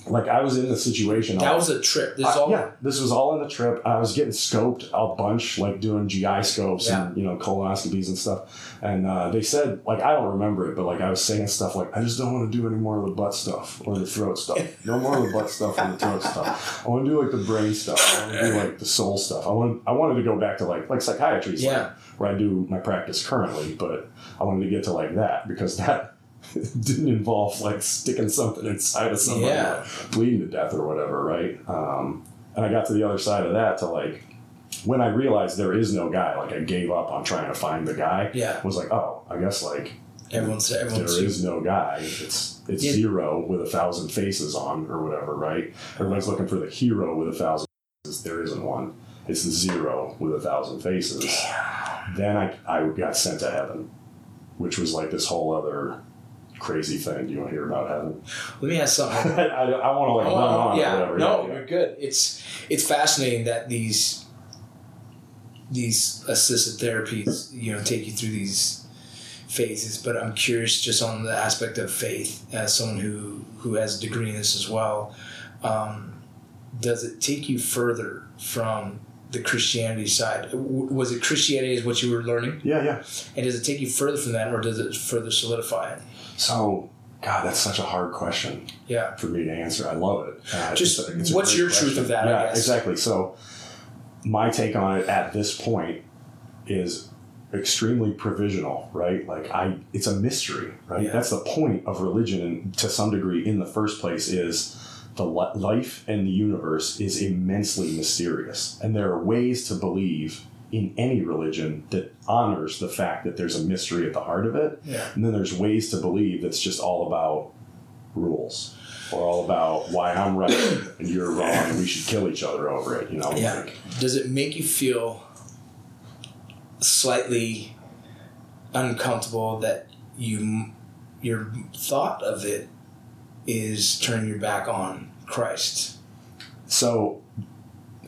like I was in the situation. That was a trip. This I- all yeah, this was all in the trip. I was getting scoped a bunch, like doing GI scopes and you know colonoscopies and stuff. And uh, they said, like, I don't remember it, but like I was saying stuff like, I just don't want to do any more of the butt stuff or the throat stuff. *laughs* No more of the butt stuff or the throat stuff. I want to do like the brain stuff. I want to do like the soul stuff. I want. I wanted to go back to like like psychiatry, stuff, Yeah. where I do my practice currently, but I wanted to get to like that because that. *laughs* didn't involve like sticking something inside of somebody Yeah. like, bleeding to death or whatever, right? Um, and I got to the other side of that to like when I realized there is no guy, like I gave up on trying to find the guy. Yeah. was like, oh, I guess like everyone's there everyone's there is no guy. It's it's Yeah. zero with a thousand faces on or whatever, right? Everybody's looking for the hero with a thousand faces. There isn't one. It's the zero with a thousand faces. Then I I got sent to heaven, which was like this whole other crazy thing. You want to hear about heaven? Let me ask something. *laughs* I, I, I want to like Oh, run on yeah, whatever. no, yeah, yeah. you're good. It's it's fascinating that these these assisted therapies, you know, take you through these phases. But I'm curious, just on the aspect of faith, as someone who who has a degree in this as well, um, does it take you further from the Christianity side? Was it Christianity is what you were learning, Yeah, yeah. and does it take you further from that, or does it further solidify it? So, God, that's such a hard question Yeah. for me to answer. I love it. Uh, Just it's it's what's your truth of that, Yeah, exactly. So, my take on it at this point is extremely provisional, right? Like I, it's a mystery, right? Yeah. That's the point of religion, to some degree, in the first place, is the life and the universe is immensely mysterious, and there are ways to believe in any religion that honors the fact that there's a mystery at the heart of it. Yeah. And then there's ways to believe that's just all about rules or all about why I'm right *coughs* and you're wrong and we should kill each other over it, you know? Yeah. Like, Does it make you feel slightly uncomfortable that you your thought of it is turning your back on Christ? so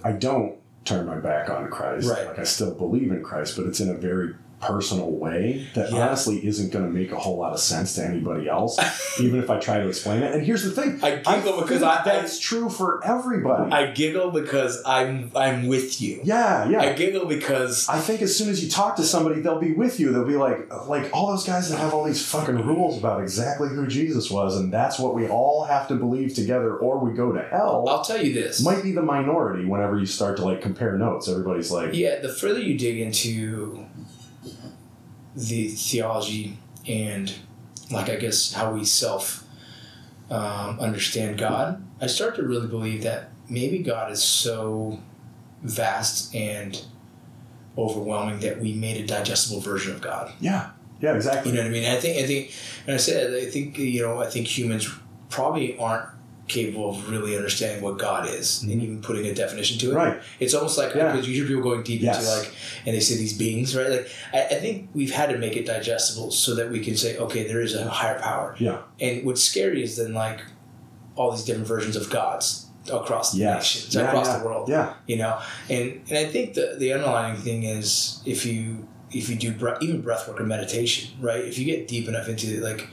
I don't turn my back on Christ. Right. Like I still believe in Christ, but it's in a very personal way that Yeah. honestly isn't going to make a whole lot of sense to anybody else, *laughs* even if I try to explain it. And here's the thing I giggle because think I- that's true for everybody. I giggle because I'm I'm with you. yeah, yeah. I giggle because I think as soon as you talk to somebody, they'll be with you. They'll be like, like all those guys that have all these fucking rules about exactly who Jesus was, and that's what we all have to believe together, or we go to hell. I'll tell you this. Might be the minority whenever you start to like compare notes. Everybody's like, Yeah, the further you dig into the theology and, like, I guess how we self um, understand God, I start to really believe that maybe God is so vast and overwhelming that we made a digestible version of God. Yeah. Yeah, exactly. You know what I mean? I think I think and I said I think you know I think humans probably aren't capable of really understanding what God is and even putting a definition to it. Mm-hmm. Right. It's almost like Yeah. because you hear people going deep Yes. into like and they say these beings, right? Like I, I think we've had to make it digestible so that we can say, okay, there is a higher power. Yeah. And what's scary is then like all these different versions of gods across the Yes. nations, Yeah, across yeah. the world. Yeah. You know, and and I think the the underlying thing is if you if you do bre- even breath work or meditation, right? If you get deep enough into it, like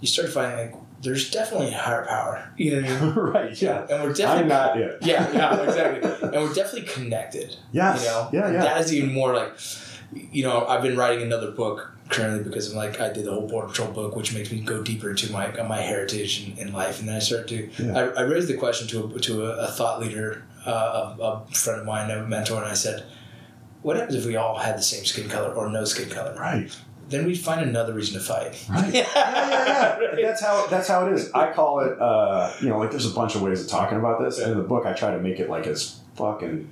you start finding like there's definitely a higher power. You know what I mean? right. Yeah. And we're definitely I'm not it. *laughs* yeah, yeah, *laughs* exactly. and we're definitely connected. Yes. You know, Yeah, yeah. That is even more like, you know, I've been writing another book currently because I'm like I did the whole border patrol book, which makes me go deeper into my my heritage and, and life, and then I start to Yeah. I, I raised the question to a, to a, a thought leader, uh, a, a friend of mine, a mentor, and I said, "What happens if we all had the same skin color or no skin color? Right. Then we'd find another reason to fight." Right. *laughs* yeah, yeah, yeah. That's how that's how it is. I call it uh, you know, like there's a bunch of ways of talking about this. And in the book I try to make it like as fucking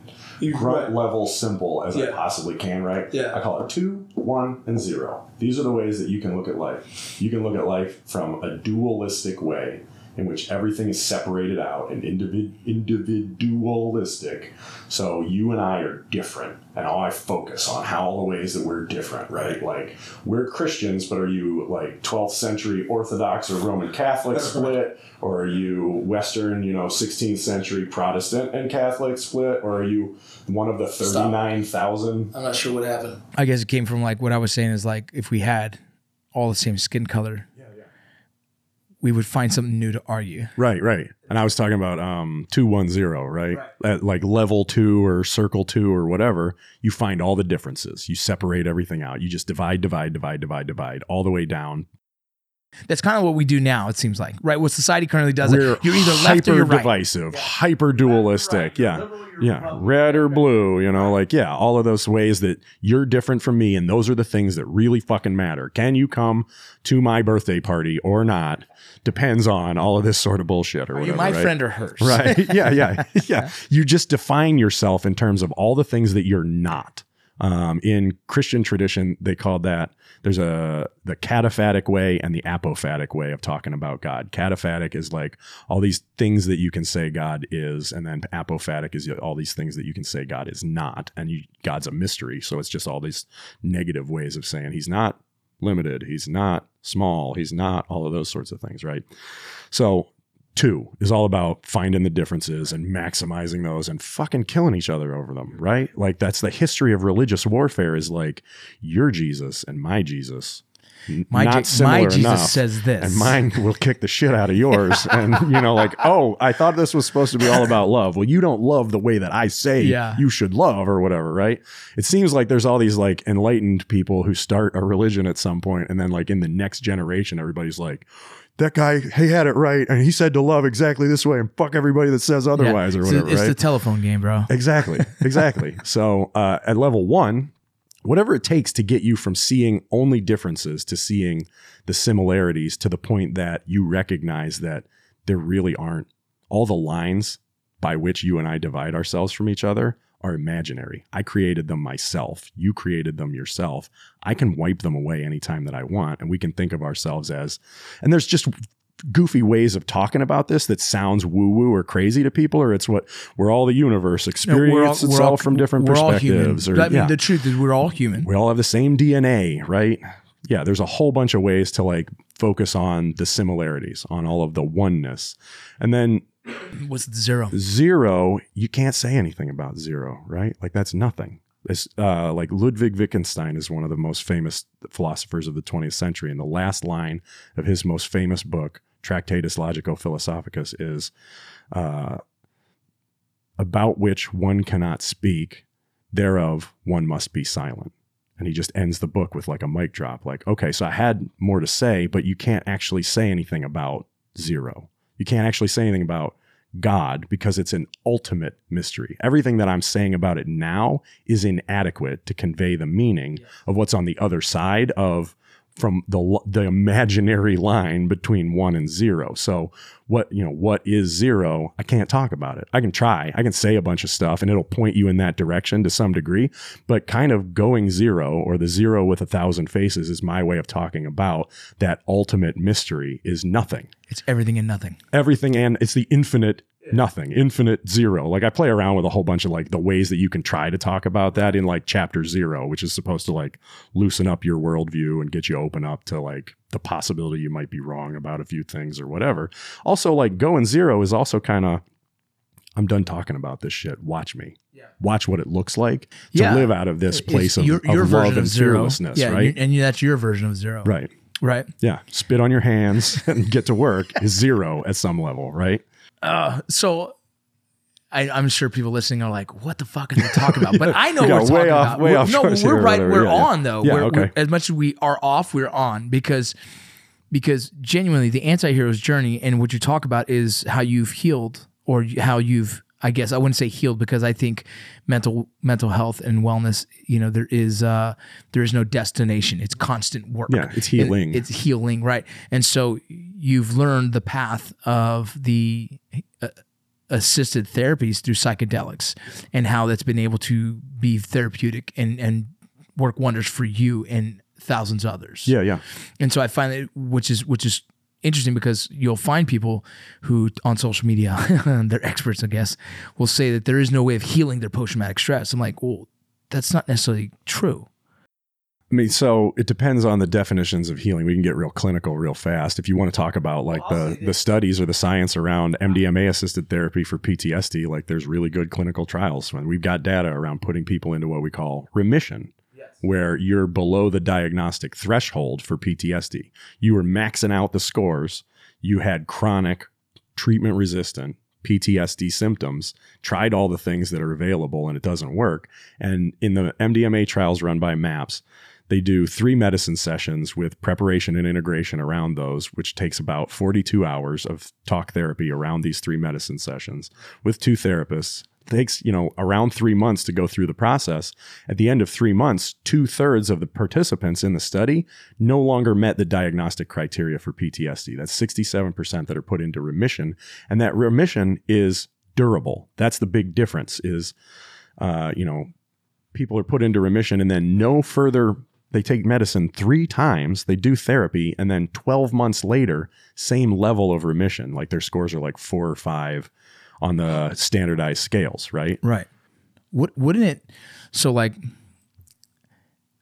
grunt level simple as I possibly can, right? Yeah. I call it two, one, and zero. These are the ways that you can look at life. You can look at life from a dualistic way in which everything is separated out and individ- individualistic. So you and I are different, and all I focus on how all the ways that we're different, right? Like we're Christians, but are you like 12th century Orthodox or Roman Catholic split, or are you Western, you know, 16th century Protestant and Catholic split, or are you one of the 39,000? I'm not sure what happened. I guess it came from like what I was saying is like if we had all the same skin color, we would find something new to argue. Right, right. And I was talking about um, 210, right? At like level two or circle two or whatever, you find all the differences. You separate everything out. You just divide, divide, divide, divide, divide, all the way down. That's kind of what we do now. It seems like right. What society currently does. We're it. You're either left or you're right. divisive, hyper dualistic. Yeah. Yeah. Red or blue, you know, like, yeah, all of those ways that you're different from me. And those are the things that really fucking matter. Can you come to my birthday party or not? Depends on all of this sort of bullshit or Are whatever. you my right? friend or hers? right yeah yeah *laughs* yeah you just define yourself in terms of all the things that you're not um, in christian tradition they called that there's a the cataphatic way and the apophatic way of talking about god. Cataphatic is like all these things that you can say god is and then apophatic is all these things that you can say god is not and you, god's a mystery. So it's just all these negative ways of saying he's not limited he's not small he's not all of those sorts of things right? So two is all about finding the differences and maximizing those and fucking killing each other over them, right? Like that's the history of religious warfare is like your Jesus and my Jesus. My, not Je- similar my Jesus enough, says this. and mine will kick the shit out of yours. *laughs* and you know, like, oh, I thought this was supposed to be all about love. Well, you don't love the way that I say Yeah. you should love or whatever, right? It seems like there's all these like enlightened people who start a religion at some point, and then like in the next generation, everybody's like, that guy, he had it right, and he said to love exactly this way, and fuck everybody that says Yeah. otherwise or whatever, it's right? the telephone game, bro. Exactly. *laughs* Exactly. so uh, at level one, whatever it takes to get you from seeing only differences to seeing the similarities to the point that you recognize that there really aren't all the lines by which you and I divide ourselves from each other are imaginary. I created them myself. You created them yourself. I can wipe them away anytime that I want. And we can think of ourselves as, and there's just goofy ways of talking about this that sounds woo woo or crazy to people, or it's what we're all the universe No, experience itself from different we're all perspectives. Or, I mean, yeah, the truth is, we're all human. we all have the same DNA, right? Yeah, there's a whole bunch of ways to like focus on the similarities, on all of the oneness. And then *clears throat* What's zero? zero, you can't say anything about zero, right? Like that's nothing. It's uh, like Ludwig Wittgenstein is one of the most famous philosophers of the 20th century, and the last line of his most famous book, Tractatus Logico Philosophicus, is uh, about which one cannot speak, thereof one must be silent. And he just ends the book with like a mic drop, like, okay, so I had more to say, but you can't actually say anything about zero. You can't actually say anything about God because it's an ultimate mystery. Everything that I'm saying about it now is inadequate to convey the meaning of what's on the other side of from the the imaginary line between one and zero. So what you know what is zero? I can't talk about it. I can try. I can say a bunch of stuff, and it'll point you in that direction to some degree. But kind of going zero or the zero with a thousand faces is my way of talking about that ultimate mystery is nothing It's everything and nothing. everything and it's the infinite nothing. Infinite zero. Like i play around with a whole bunch of like the ways that you can try to talk about that in like chapter zero which is supposed to like loosen up your worldview and get you open up to like the possibility you might be wrong about a few things or whatever. Also like going zero is also kind of i'm done talking about this shit. Watch me. Watch what it looks like to Yeah. live out of this place It's of, your, of your love version and of zero. fearlessness yeah, right? and you, that's your version of zero. right. Right. yeah. Spit on your hands *laughs* and get to work is zero at some level right Uh, so I, I'm sure people listening are like, "What the fuck are they talking about?" But I know *laughs* we we're talking off- about. way We're- off no, we're right. We're Yeah, yeah. on though. Yeah, we're, okay. we're- as much as we are off, we're on because because genuinely the anti-hero's journey and what you talk about is how you've healed or how you've I guess I wouldn't say healed because I think mental mental health and wellness, you know, there is uh there is no destination. It's constant work. Yeah, it's healing. it's healing, right? And so you've learned the path of the uh, assisted therapies through psychedelics and how that's been able to be therapeutic and and work wonders for you and thousands of others. yeah yeah And so I find that which is which is interesting because you'll find people who on social media, *laughs* they're experts, I guess, will say that there is no way of healing their post traumatic stress. I'm like, well, that's not necessarily true. I mean, so it depends on the definitions of healing. We can get real clinical real fast. If you want to talk about like the, the studies or the science around MDMA assisted therapy for PTSD, like there's really good clinical trials. And we've got data around putting people into what we call remission, where you're below the diagnostic threshold for PTSD. You were maxing out the scores. You had chronic treatment resistant PTSD symptoms, tried all the things that are available and it doesn't work. And in the MDMA trials run by MAPS, they do three medicine sessions with preparation and integration around those, which takes about 42 hours of talk therapy around these three medicine sessions with two therapists. Takes, you know, around three months to go through the process. At the end of three months, two thirds of the participants in the study no longer met the diagnostic criteria for PTSD. That's 67% that are put into remission. And that remission is durable. That's the big difference is, uh, you know, people are put into remission and then no further they take medicine three times they do therapy and then 12 months later same level of remission like their scores are like four or five on the standardized scales right Right. Would, wouldn't it? So like,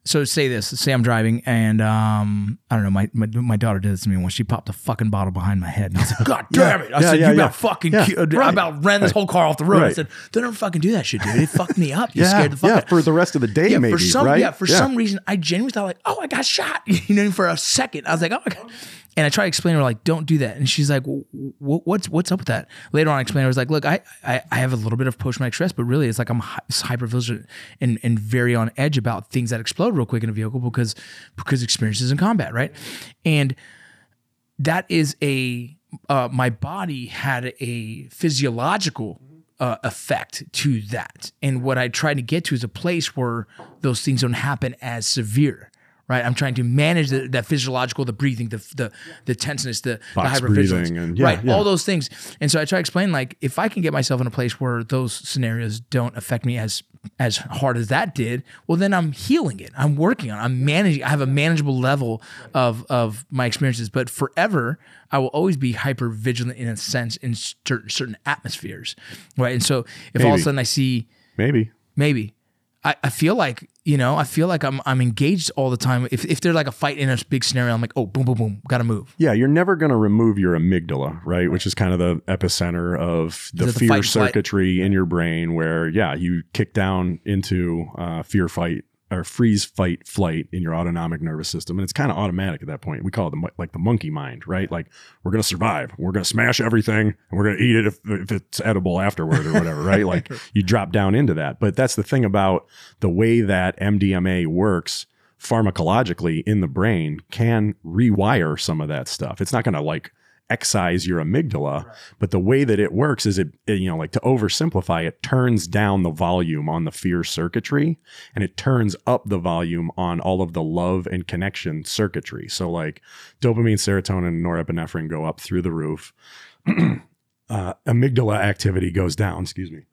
so say this. Say I'm driving and um, I don't know. My, my my daughter did this to me once. She popped a fucking bottle behind my head, and I was *laughs* like, God damn it! I Yeah, said, yeah, you yeah. about fucking, Yeah, ki- I about ran this whole car off the road. I Right. said, don't ever fucking do that shit, dude. It fucked me up. You yeah scared the fuck yeah out. for the rest of the day yeah, maybe for some, right yeah, for some reason, I genuinely thought like, oh, I got shot. *laughs* You know, for a second, I was like, oh my god. And I tried to explain to her like, don't do that. And she's like, "Wh- wh- what's what's up with that? Later on, I explained. I was like, look, I, I I have a little bit of post traumatic stress, but really, it's like I'm hyper vigilant and and very on edge about things that explode real quick in a vehicle because because experiences in combat, right? And that is a uh, my body had a physiological uh, effect to that. And what i try to get to is a place where those things don't happen as severe right? I'm trying to manage the, that physiological the breathing the the, the tenseness the, the Box hypervigilance and- yeah, right yeah. all those things. And so i try to explain like if i can get myself in a place where those scenarios don't affect me as as hard as that did well then i'm healing it. I'm working on it. i'm managing i have a manageable level of of my experiences. But forever i will always be hyper vigilant in a sense in certain certain atmospheres right? And so if all of a sudden i see maybe. Maybe I, I feel like you know i feel like i'm i'm engaged all the time. If, if there's like a fight in a big scenario i'm like oh boom boom boom gotta move. Yeah, you're never going to remove your amygdala, right? Which is kind of the epicenter of the the fear fight circuitry in your brain, where yeah, you kick down into uh, fear, fight, or freeze, fight, flight in your autonomic nervous system, and it's kind of automatic at that point. We call it the, like the monkey mind, right? Like we're going to survive, we're going to smash everything, and we're going to eat it if, if it's edible afterward or whatever, right? Like *laughs* you drop down into that. But that's the thing about the way that MDMA works pharmacologically in the brain can rewire some of that stuff. It's not going to like excise your amygdala. But the way that it works is it, it, you know, like to oversimplify, it turns down the volume on the fear circuitry and it turns up the volume on all of the love and connection circuitry. So like dopamine, serotonin, and norepinephrine go up through the roof. *clears throat* uh, amygdala activity goes down, excuse me.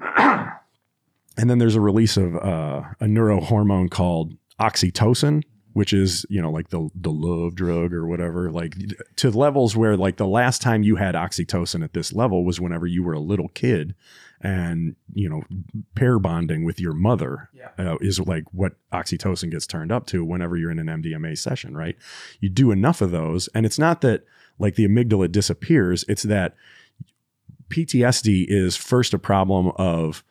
*clears throat* and then there's a release of uh, a neurohormone called oxytocin which is you know like the the love drug or whatever like to levels where like the last time you had oxytocin at this level was whenever you were a little kid and you know pair bonding with your mother Yeah. uh, is like what oxytocin gets turned up to whenever you're in an MDMA session right you do enough of those and it's not that like the amygdala disappears it's that PTSD is first a problem of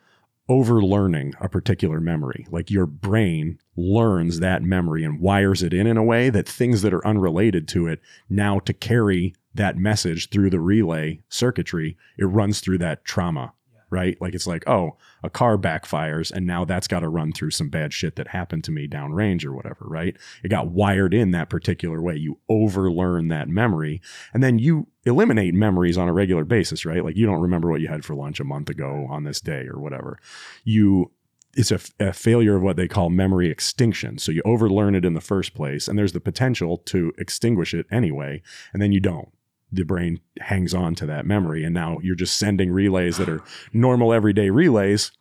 overlearning a particular memory. Like your brain learns that memory and wires it in in a way that things that are unrelated to it now to carry that message through the relay circuitry, it runs through that trauma. Right? Like it's like, oh, a car backfires and now that's got to run through some bad shit that happened to me downrange or whatever, right? It got wired in that particular way. You overlearn that memory and then you eliminate memories on a regular basis, right? Like you don't remember what you had for lunch a month ago on this day or whatever. You it's a, a failure of what they call memory extinction. So you overlearn it in the first place, and there's the potential to extinguish it anyway, and then you don't. The brain hangs on to that memory, and now you're just sending relays that are normal everyday relays.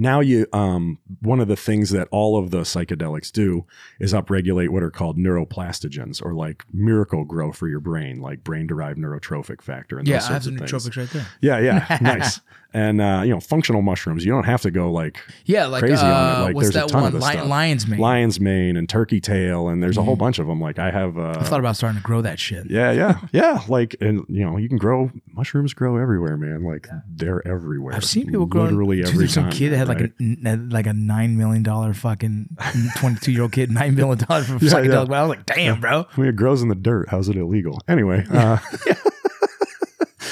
Now you um one of the things that all of the psychedelics do is upregulate what are called neuroplastogens or like Miracle-Gro for your brain, like brain derived neurotrophic factor and Yeah, those I have of things. nootropics right there. Yeah, yeah, *laughs* nice. And uh, you know, functional mushrooms. You don't have to go like Yeah, like Crazy on it. uh, Like, what's there's a that ton of one? this Lion, stuff. lion's mane. lion's mane and turkey tail, and there's a whole bunch of them. Like I have. Uh, I thought about starting to grow that shit. yeah, yeah, *laughs* yeah. Like, and you know, you can grow mushrooms. Grow everywhere, man. Like they're everywhere. I've seen people grow literally Dude, every some time. kid that had like a like a nine million dollar fucking twenty two year old kid, *laughs* nine million dollars for Yeah, psychedelic. yeah. But I was like, damn, bro. I mean, it grows in the dirt. How's it illegal? Anyway, uh, *laughs* *laughs*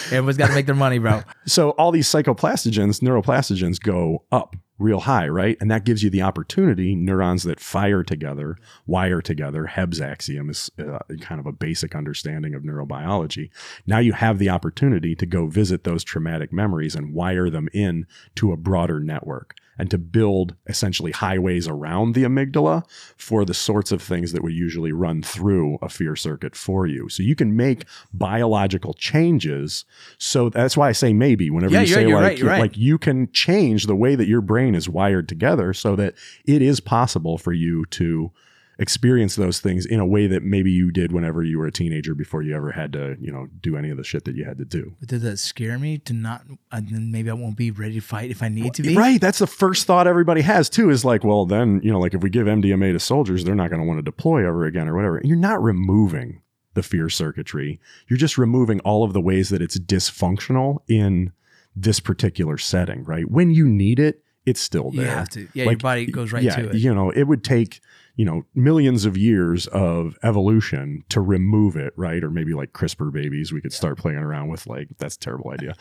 Everyone's got to make their money, bro. *laughs* so all these psychoplastogens, neuroplastogens go up real high, right? And that gives you the opportunity, neurons that fire together, wire together. Hebb's axiom is uh, kind of a basic understanding of neurobiology. Now you have the opportunity to go visit those traumatic memories and wire them in to a broader network and to build essentially highways around the amygdala for the sorts of things that would usually run through a fear circuit for you. So you can make biological changes. So that's why I say maybe whenever Yeah, you say like, right, right. like you can change the way that your brain is wired together so that it is possible for you to experience those things in a way that maybe you did whenever you were a teenager before you ever had to, you know, do any of the shit that you had to do. But does that scare me to not? And then maybe I won't be ready to fight if I need to be. Right. That's the first thought everybody has too is like, well, then, you know, like if we give MDMA to soldiers, they're not going to want to deploy ever again or whatever. You're not removing the fear circuitry. You're just removing all of the ways that it's dysfunctional in this particular setting, right? When you need it, it's still You there. have to. Yeah, your body goes right yeah, to it. You know, it would take, you know, millions of years of evolution to remove it, right? Or maybe like CRISPR babies, we could start playing around with like, that's a terrible idea.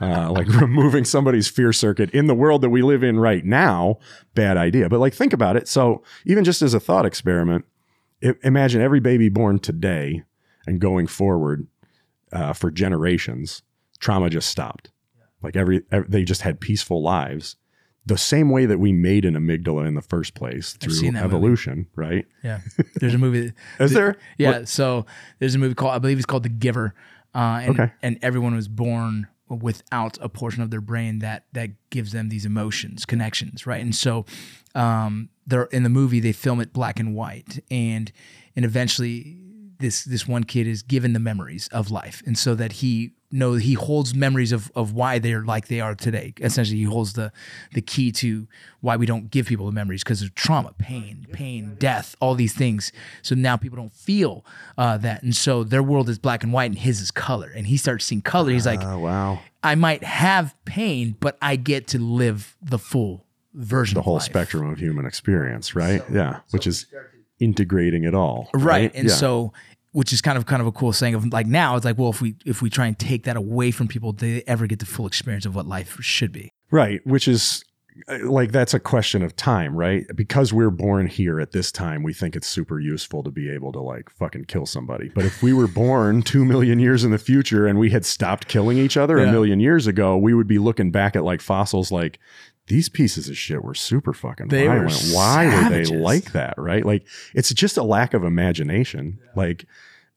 Uh, like *laughs* removing somebody's fear circuit in the world that we live in right now, bad idea. But like, think about it. So even just as a thought experiment, i- imagine every baby born today and going forward uh, for generations, trauma just stopped. Like every, ev they just had peaceful lives. The same way that we made an amygdala in the first place through that movie. evolution, right? Yeah. There's a movie. *laughs* Is there? Yeah. So there's a movie called, I believe it's called The Giver. Uh, and, Okay. and everyone was born without a portion of their brain that that gives them these emotions, connections, right? And so um, they're in the movie they film it black and white, and and eventually this this one kid is given the memories of life, and so that he know he holds memories of of why they're like they are today. Essentially, he holds the the key to why we don't give people the memories because of trauma, pain, pain, death, all these things. So now people don't feel uh, that, and so their world is black and white, and his is color. And he starts seeing color. He's like, Oh, wow. I might have pain, but I get to live the full version of The whole spectrum of human experience, right? yeah. Which is integrating it all. right and Yeah. so which is kind of kind of a cool saying of like now it's like well if we if we try and take that away from people do they ever get the full experience of what life should be Right, which is uh, like that's a question of time, right? Because we're born here at this time, we think it's super useful to be able to like fucking kill somebody. But if we were born *laughs* two million years in the future and we had stopped killing each other Yeah. a million years ago, we would be looking back at like fossils like these pieces of shit were super fucking They were violent. Why were they like that? Right? Like it's just a lack of imagination. Like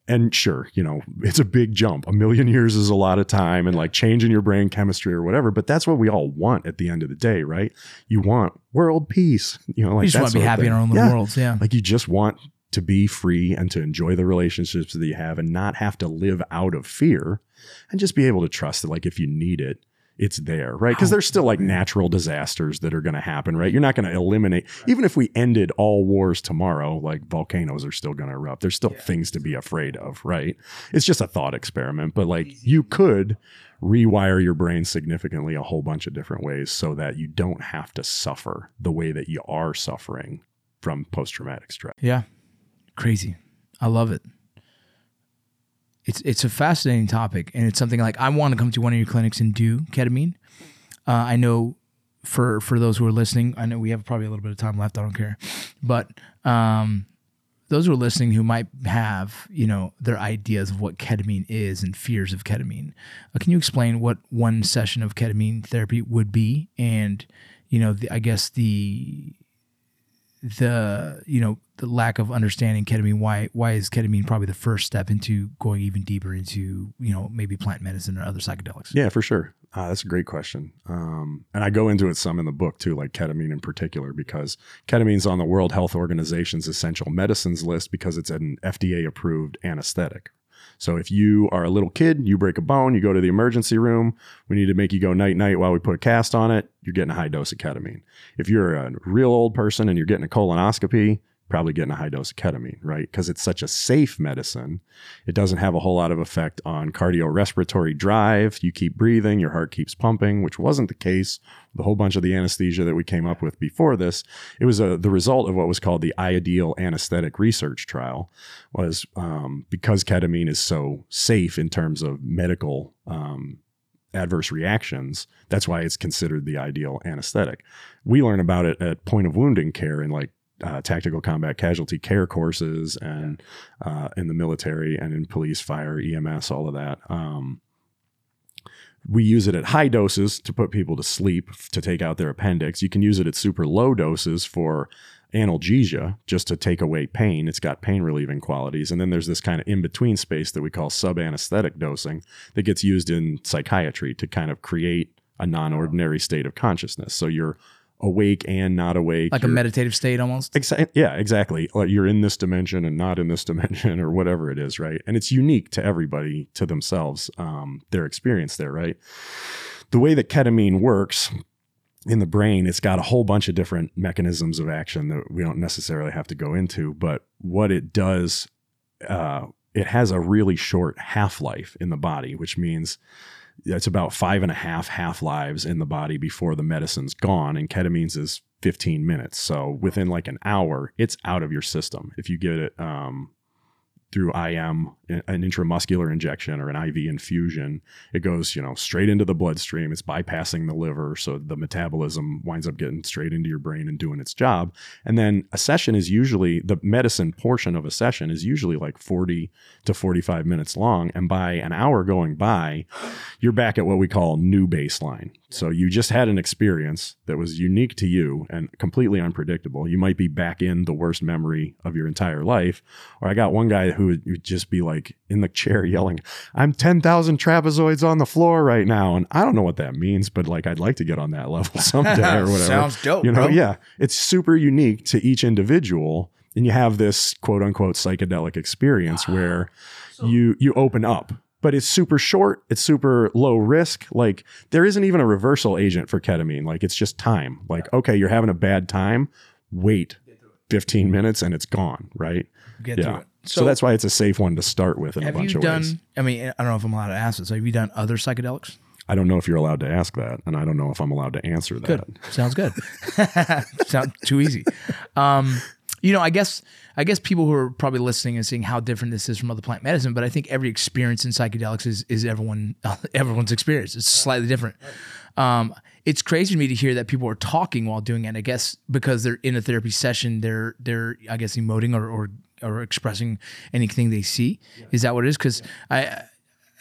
and sure, you know, it's a big jump. A million years is a lot of time and like changing your brain chemistry or whatever, but that's what we all want at the end of the day, right? You want world peace. You know, like we just want to be happy in our own little Yeah. worlds. Yeah. Like you just want to be free and to enjoy the relationships that you have and not have to live out of fear and just be able to trust that like if you need it, it's there, right? Because oh, there's still like natural disasters that are going to happen, right? You're not going to eliminate, even if we ended all wars tomorrow, like volcanoes are still going to erupt. There's still things to be afraid of, right? It's just a thought experiment, but like you could rewire your brain significantly a whole bunch of different ways so that you don't have to suffer the way that you are suffering from post traumatic stress. Yeah. Crazy. I love it. It's it's a fascinating topic and it's something like I want to come to one of your clinics and do ketamine. Uh, I know for for those who are listening, I know we have probably a little bit of time left. I don't care, but um, those who are listening who might have you know their ideas of what ketamine is and fears of ketamine, uh, can you explain what one session of ketamine therapy would be and you know the, I guess the the you know the lack of understanding ketamine why why is ketamine probably the first step into going even deeper into you know maybe plant medicine or other psychedelics Yeah, for sure. Uh, that's a great question. Um, and I go into it some in the book too, like ketamine in particular, because ketamine's on the World Health Organization's essential medicines list because it's an FDA approved anesthetic. So if you are a little kid, you break a bone, you go to the emergency room, we need to make you go night night while we put a cast on it, you're getting a high dose of ketamine. If you're a real old person and you're getting a colonoscopy, probably getting a high dose of ketamine, right? Because it's such a safe medicine. It doesn't have a whole lot of effect on cardiorespiratory drive. You keep breathing, your heart keeps pumping, which wasn't the case with a whole bunch of the anesthesia that we came up with before this. It was a, the result of what was called the ideal anesthetic research trial was um, because ketamine is so safe in terms of medical um, adverse reactions. That's why it's considered the ideal anesthetic. We learn about it at point of wounding care in like uh, tactical combat casualty care courses and uh, in the military and in police, fire, EMS, all of that. Um, we use it at high doses to put people to sleep to take out their appendix. You can use it at super low doses for analgesia just to take away pain. It's got pain relieving qualities. And then there's this kind of in between space that we call sub anesthetic dosing that gets used in psychiatry to kind of create a non ordinary state of consciousness. So you're awake and not awake. like a You're- meditative state almost Exa- yeah, exactly. Like you're in this dimension and not in this *laughs* dimension or whatever it is, right? And it's unique to everybody, to themselves, um, their experience there, right? The way that ketamine works in the brain, it's got a whole bunch of different mechanisms of action that we don't necessarily have to go into. But what it does, uh, it has a really short half life in the body, which means it's about five and a half half lives in the body before the medicine's gone. And ketamine's is 15 minutes. So within like an hour, it's out of your system. If you get it um, through IM, an intramuscular injection or an IV infusion, it goes, you know, straight into the bloodstream. It's bypassing the liver. So the metabolism winds up getting straight into your brain and doing its job. And then a session is usually the medicine portion of a session is usually like 40 to 45 minutes long. And by an hour going by, you're back at what we call new baseline. So you just had an experience that was unique to you and completely unpredictable. You might be back in the worst memory of your entire life. Or I got one guy who would would just be like in the chair yelling, I'm 10,000 trapezoids on the floor right now. And I don't know what that means, but like I'd like to get on that level *laughs* someday or *laughs* whatever. Sounds dope, You know, bro. yeah. It's super unique to each individual. And you have this quote unquote psychedelic experience ah, where you you open up but it's super short it's super low risk like there isn't even a reversal agent for ketamine like it's just time like okay you're having a bad time wait 15 minutes and it's gone right get through yeah it so, that's why it's a safe one to start with in a have bunch you of done ways i mean i don't know if i'm allowed to ask this have you done other psychedelics i don't know if you're allowed to ask that and i don't know if i'm allowed to answer that Good. Sounds good. *laughs* Sounds too easy. Um, you know, I guess I guess people who are probably listening and seeing how different this is from other plant medicine, but I think every experience in psychedelics is is everyone *laughs* everyone's experience. It's slightly different. Um, it's crazy to me to hear that people are talking while doing it. And I guess because they're in a therapy session, they're they're I guess emoting or or, or expressing anything they see. Is that what it is? Because I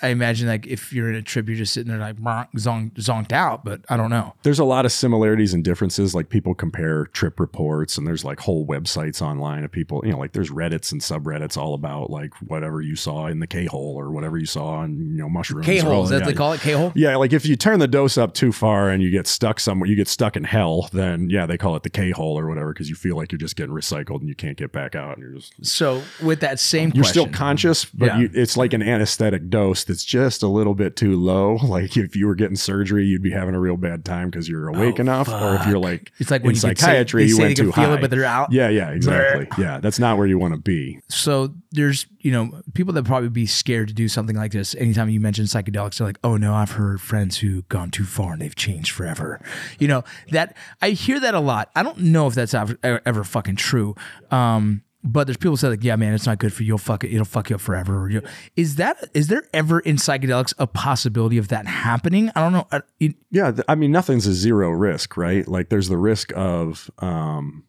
I imagine like if you're in a trip, you're just sitting there like zong, zonked out, but I don't know. There's a lot of similarities and differences. Like people compare trip reports, and there's like whole websites online of people, you know, like there's Reddits and subreddits all about like whatever you saw in the K hole or whatever you saw on, you know, mushrooms. K hole, is that yeah, they call it? K hole. Yeah, like if you turn the dose up too far and you get stuck somewhere, you get stuck in hell, then yeah, they call it the K hole or whatever because you feel like you're just getting recycled and you can't get back out and you're just So with that same, you're question, still conscious, but Yeah. you, it's like an anesthetic dose that's just a little bit too low. *laughs* Like if you were getting surgery, you'd be having a real bad time because you're awake enough, or if you're like Oh, It's like in when you psychiatry, they you went too feel high. it, but they're out. Yeah, yeah, exactly. yeah, that's not where you want to be. so there's you know people that probably be scared to do something like this anytime you mention psychedelics they're like oh no i've heard friends who gone too far and they've changed forever you know that i hear that a lot i don't know if that's ever, ever fucking true um but there's people who say like yeah man it's not good for you you'll fuck it it'll fuck you up forever is that is there ever in psychedelics a possibility of that happening i don't know I, it, Yeah, I mean, nothing's a zero risk, right? Like, there's the risk of, um,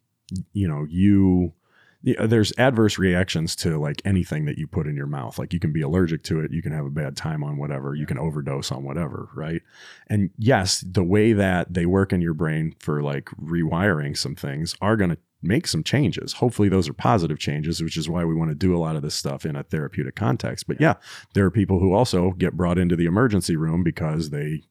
you know, you. There's adverse reactions to like anything that you put in your mouth. Like you can be allergic to it, you can have a bad time on whatever, you can overdose on whatever, right? And yes, the way that they work in your brain for like rewiring some things are going to make some changes. Hopefully, those are positive changes, which is why we want to do a lot of this stuff in a therapeutic context. But yeah, there are people who also get brought into the emergency room because they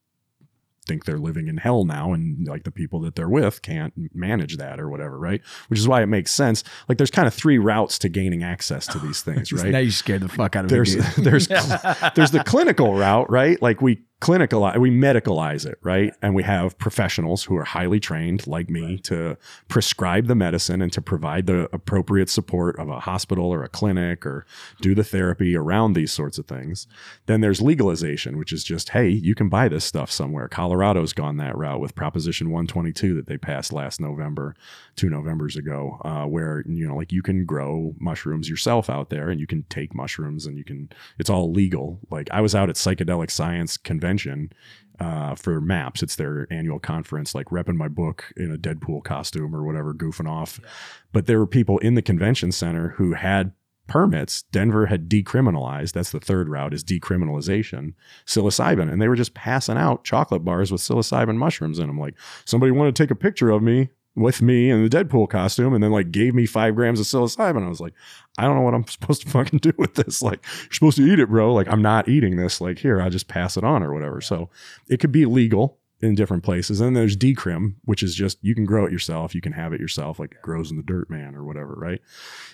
think they're living in hell now and like the people that they're with can't manage that or whatever right which is why it makes sense like there's kind of three routes to gaining access to these things *laughs* right now you scared the fuck out of there's me dude. *laughs* there's *laughs* there's the clinical route, right? Like we clinicalize, we medicalize it, right? And we have professionals who are highly trained, like me, to prescribe the medicine and to provide the appropriate support of a hospital or a clinic or do the therapy around these sorts of things. Then there's legalization, which is just, hey, you can buy this stuff somewhere. Colorado's gone that route with Proposition 122 that they passed last November, two Novembers ago, uh, where you know, like you can grow mushrooms yourself out there, and you can take mushrooms, and you can. It's all legal. Like I was out at Psychedelic Science Convention uh, for MAPS. It's their annual conference, like repping my book in a Deadpool costume or whatever, goofing off. But there were people in the convention center who had permits. Denver had decriminalized. That's the third route is decriminalization. Psilocybin, and they were just passing out chocolate bars with psilocybin mushrooms in them. Like somebody wanted to take a picture of me with me in the Deadpool costume, and then like gave me five grams of psilocybin. I was like, I don't know what I'm *laughs* supposed to fucking do with this. Like, you're supposed to eat it, bro. Like, I'm not eating this. Like, here, I'll just pass it on or whatever. So it could be legal in different places. And then there's decrim, which is just you can grow it yourself, you can have it yourself, like it grows in the dirt, man, or whatever, right?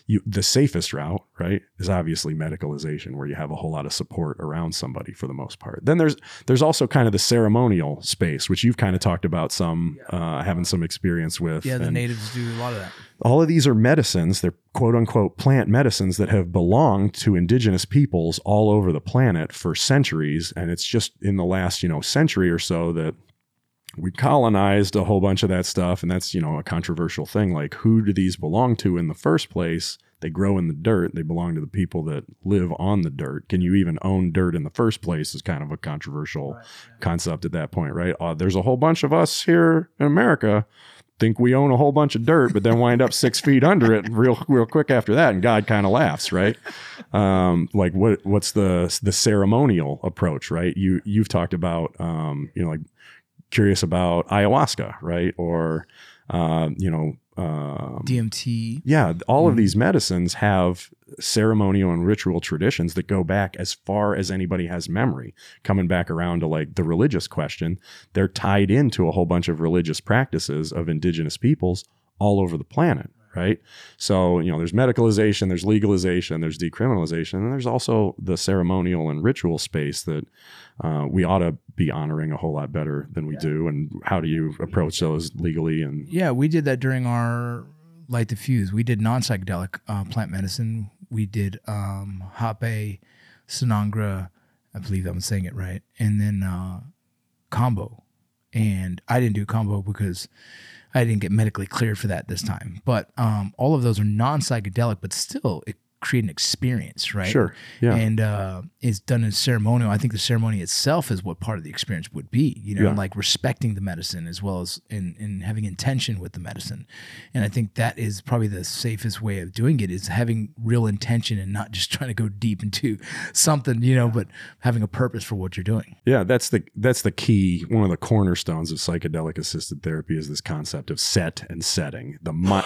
You the safest route, right, is obviously medicalization, where you have a whole lot of support around somebody for the most part. Then there's there's also kind of the ceremonial space, which you've kind of talked about some uh, having some experience with. yeah the and- natives do a lot of that all of these are medicines they're quote unquote plant medicines that have belonged to indigenous peoples all over the planet for centuries and it's just in the last you know century or so that we colonized a whole bunch of that stuff and that's you know a controversial thing like who do these belong to in the first place? They grow in the dirt. They belong to the people that live on the dirt. Can you even own dirt in the first place is kind of a controversial concept at that point right? Uh, there's a whole bunch of us here in america think we own a whole bunch of dirt, but then wind up six feet under it real real quick after that, and God kind of laughs, right? *laughs* Um, like what what's the the ceremonial approach, right? You you've talked about um, you know like curious about ayahuasca, right? Or uh, you know um, dmt yeah, all of these medicines have ceremonial and ritual traditions that go back as far as anybody has memory. Coming back around to like the religious question, they're tied into a whole bunch of religious practices of indigenous peoples all over the planet, right? So, you know, there's medicalization, there's legalization, there's decriminalization, and there's also the ceremonial and ritual space that uh, we ought to be honoring a whole lot better than we do. And how do you approach those legally and Yeah, we did that during our light the fuse. We did non psychedelic uh, plant medicine. We did um, Hape, Sananga, I believe I'm saying it right, and then uh, Kambo. And I didn't do Kambo because I didn't get medically cleared for that this time. But um, all of those are non psychedelic, but still, it create an experience, right? Sure. Yeah. And uh, it's done in ceremonial. I think the ceremony itself is what part of the experience would be, you know, Yeah. like respecting the medicine as well as in, in having intention with the medicine. And I think that is probably the safest way of doing it is having real intention and not just *laughs* trying to go deep into something, you know, but having a purpose for what you're doing. Yeah, that's the that's the key. One of the cornerstones of psychedelic assisted therapy is this concept of set and setting. The mi-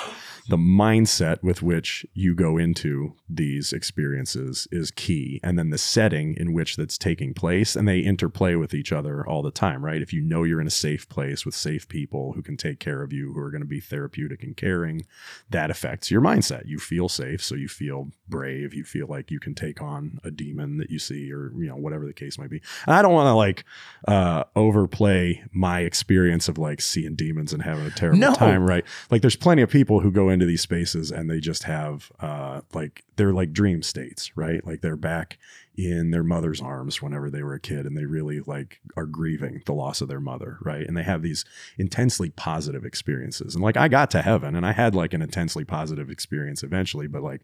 the mindset with which you go into these experiences is key, and then the setting in which that's taking place, and they interplay with each other all the time, right? If you know you're in a safe place with safe people who can take care of you, who are going to be therapeutic and caring, that affects your mindset. You feel safe, so you feel brave. You feel like you can take on a demon that you see, or you know whatever the case might be. And I don't want to like uh, overplay my experience of like seeing demons and having a terrible No. time, right? Like there's plenty of people who go into these spaces and they just have uh, like they're like dream states, right? Like they're back in their mother's arms whenever they were a kid and they really like are grieving the loss of their mother, right? And they have these intensely positive experiences. And like I got to heaven and I had like an intensely positive experience eventually, but like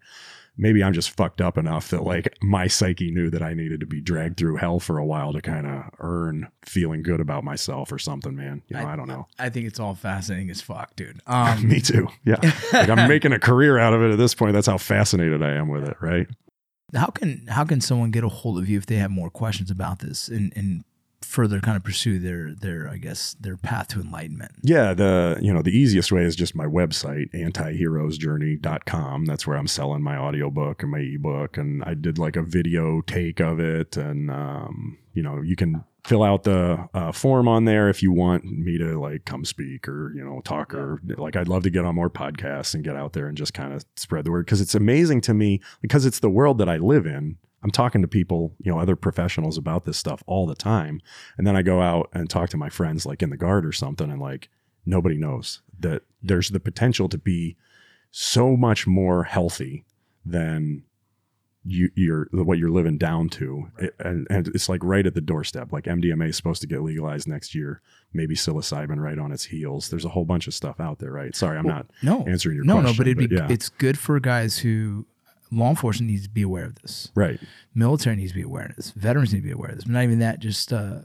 maybe I'm just fucked up enough that like my psyche knew that I needed to be dragged through hell for a while to kind of earn feeling good about myself or something, man. You know, I, don't know. I think it's all fascinating as fuck, dude. Um, *laughs* Me too. Yeah. *laughs* like I'm making a career out of it at this point. That's how fascinated I am with it, right? how can how can someone get a hold of you if they have more questions about this and, and further kind of pursue their their I guess their path to enlightenment? Yeah, the you know, the easiest way is just my website, antiheroesjourney.com. That's where I'm selling my audiobook and my ebook and I did like a video take of it and um, you know, you can fill out the uh, form on there if you want me to like come speak or you know talk or like I'd love to get on more podcasts and get out there and just kind of spread the word because it's amazing to me because it's the world that I live in. I'm talking to people, you know, other professionals about this stuff all the time, and then I go out and talk to my friends like in the guard or something, and like nobody knows that there's the potential to be so much more healthy than you, you're what you're living down to, It- and, and it's like right at the doorstep. Like MDMA is supposed to get legalized next year, maybe psilocybin right on its heels. There's a whole bunch of stuff out there, right? Sorry, I'm not No, answering your no, question. no, but it'd be yeah, it's good for guys who law enforcement needs to be aware of this. right. Military needs to be aware of this. Veterans need to be aware of this. But not even that, just uh,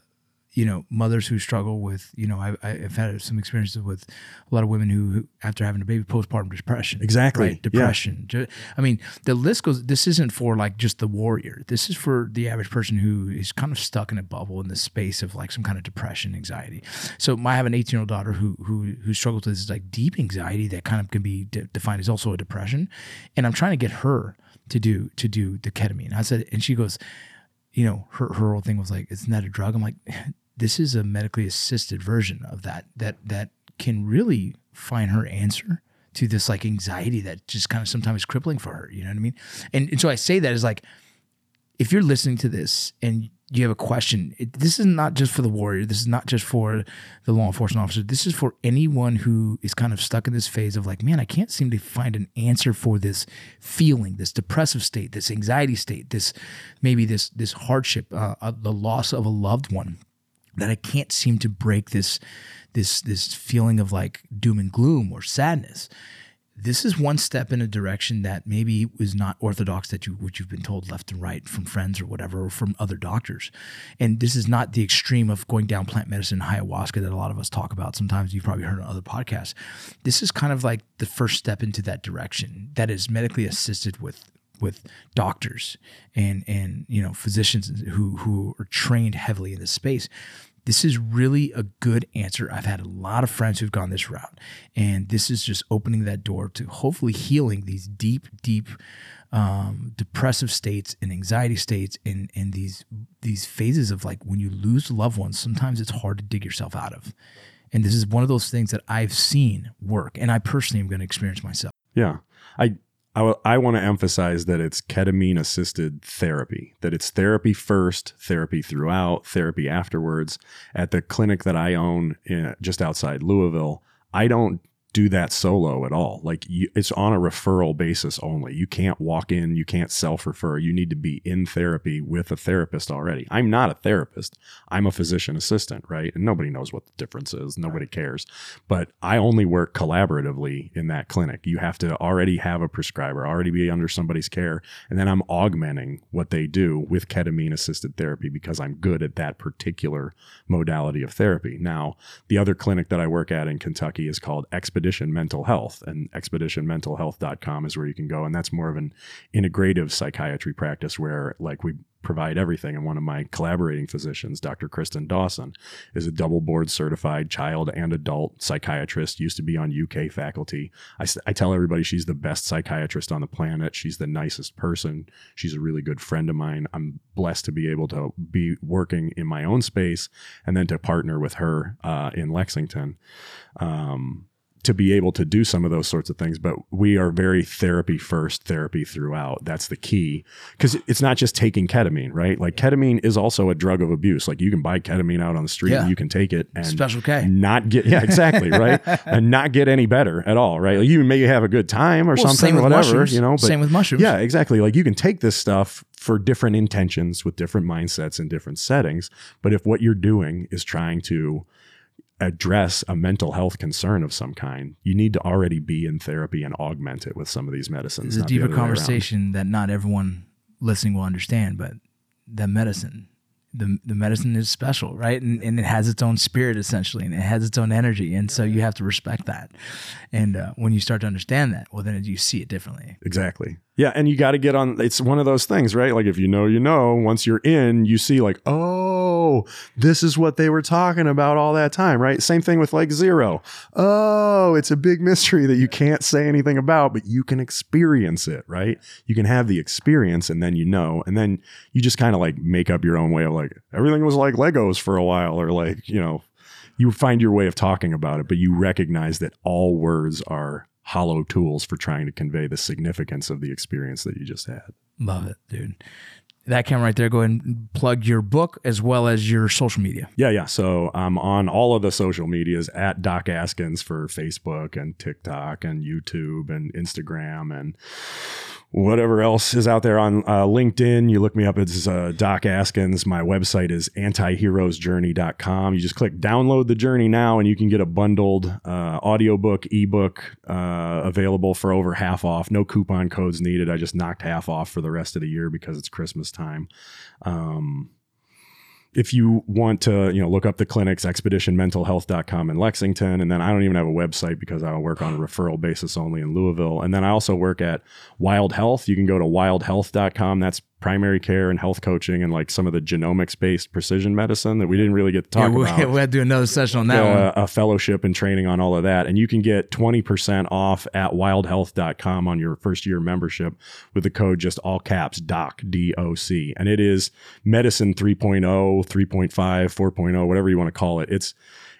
you know, mothers who struggle with, you know, I, I've had some experiences with a lot of women who, who after having a baby, postpartum depression. Exactly. Right? Depression. Ju- I mean, the list goes, this isn't for like just the warrior. This is for the average person who is kind of stuck in a bubble in the space of like some kind of depression, anxiety. So I have an 18 year old daughter who, who, who struggles with this like deep anxiety that kind of can be de- defined as also a depression. And I'm trying to get her to do, to do the ketamine. I said, and she goes, you know, her, her whole thing was like, isn't that a drug? I'm like, this is a medically assisted version of that, that, that can really find her answer to this like anxiety that just kind of sometimes is crippling for her. You know what I mean? And, and so I say that is like, if you're listening to this and you have a question, it, this is not just for the warrior. This is not just for the law enforcement officer. This is for anyone who is kind of stuck in this phase of like, man, I can't seem to find an answer for this feeling, this depressive state, this anxiety state, this maybe this this hardship, uh, uh, the loss of a loved one that I can't seem to break this this this feeling of like doom and gloom or sadness. This is one step in a direction that maybe is not orthodox that you what you've been told left and right from friends or whatever or from other doctors. And this is not the extreme of going down plant medicine ayahuasca that a lot of us talk about. Sometimes you've probably heard on other podcasts. This is kind of like the first step into that direction that is medically assisted with with doctors and and you know physicians who who are trained heavily in this space. This is really a good answer. I've had a lot of friends who've gone this route and this is just opening that door to hopefully healing these deep deep um, depressive states and anxiety states and and these these phases of like when you lose loved ones sometimes it's hard to dig yourself out of. And this is one of those things that i've seen work and i personally am going to experience myself. Yeah. I I, want to emphasize that it's ketamine assisted therapy, that it's therapy first, therapy throughout, therapy afterwards. At the clinic that I own in, just outside Louisville, I don't do that solo at all. Like you, it's on a referral basis only. You can't walk in, you can't self refer. You need to be in therapy with a therapist already. I'm not a therapist. I'm a physician assistant, right? And nobody knows what the difference is. Nobody cares. But I only work collaboratively in that clinic. You have to already have a prescriber, already be under somebody's care, and then I'm augmenting what they do with ketamine assisted therapy because I'm good at that particular modality of therapy. Now, the other clinic that I work at in Kentucky is called Expedition Mental Health, and expeditionmentalhealth.com is where you can go. And that's more of an integrative psychiatry practice where, like, we provide everything. And one of my collaborating physicians, Dr. Kristen Dawson, is a double board certified child and adult psychiatrist, used to be on UK faculty. I, I, tell everybody she's the best psychiatrist on the planet. She's the nicest person. She's a really good friend of mine. I'm blessed to be able to be working in my own space and then to partner with her uh, in Lexington. Um, to be able to do some of those sorts of things. But we are very therapy first, therapy throughout. That's the key because it's not just taking ketamine, right? Like ketamine is also a drug of abuse. Like you can buy ketamine out on the street Yeah. and you can take it and Special K. not get yeah exactly right *laughs* and not get any better at all, right? Like you may have a good time or Well, something, with whatever, mushrooms. you know. But Same with mushrooms. Yeah, exactly. Like you can take this stuff for different intentions with different mindsets and different settings. But if what you're doing is trying to address a mental health concern of some kind, you need to already be in therapy and augment it with some of these medicines. It's a deeper other way around. conversation that not everyone listening will understand, but that medicine, the the medicine is special, right? And, and it has its own spirit essentially, and it has its own energy, and so you have to respect that. And uh, when you start to understand that, well, then you see it differently. Exactly. Yeah, and you got to get on. It's one of those things, right? Like if you know, you know. Once you're in, you see, like, oh, this is what they were talking about all that time, right? Same thing with like zero. Oh, it's a big mystery that you can't say anything about, but you can experience it, right? You can have the experience, and then you know, and then you just kind of like make up your own way of like everything was like Legos for a while, or like you know, you find your way of talking about it, but you recognize that all words are hollow tools for trying to convey the significance of the experience that you just had. Love it, dude. That camera right there. Go ahead and plug your book as well as your social media. Yeah, yeah. So I'm on all of the social medias at Doc Askins for Facebook and TikTok and YouTube and Instagram and whatever else is out there on uh, LinkedIn. You look me up as uh, Doc Askins. My website is antiheroesjourney.com. You just click download the journey now and you can get a bundled uh, audiobook, ebook uh, available for over half off. No coupon codes needed. I just knocked half off for the rest of the year because it's Christmas time. Um, if you want to, you know, look up the clinics, expeditionmentalhealth.com in Lexington. And then I don't even have a website because I work on a referral basis only in Louisville. And then I also work at Wild Health. You can go to wildhealth.com. That's primary care and health coaching and like some of the genomics based precision medicine that we didn't really get to talk yeah, we, about *laughs* we had to do another session on that one. uh, a fellowship and training on all of that. And you can get 20% off at wildhealth.com on your first year membership with the code just all caps DOC, D O C. And it is medicine 3.0, 3.5, 4.0, whatever you want to call it. It's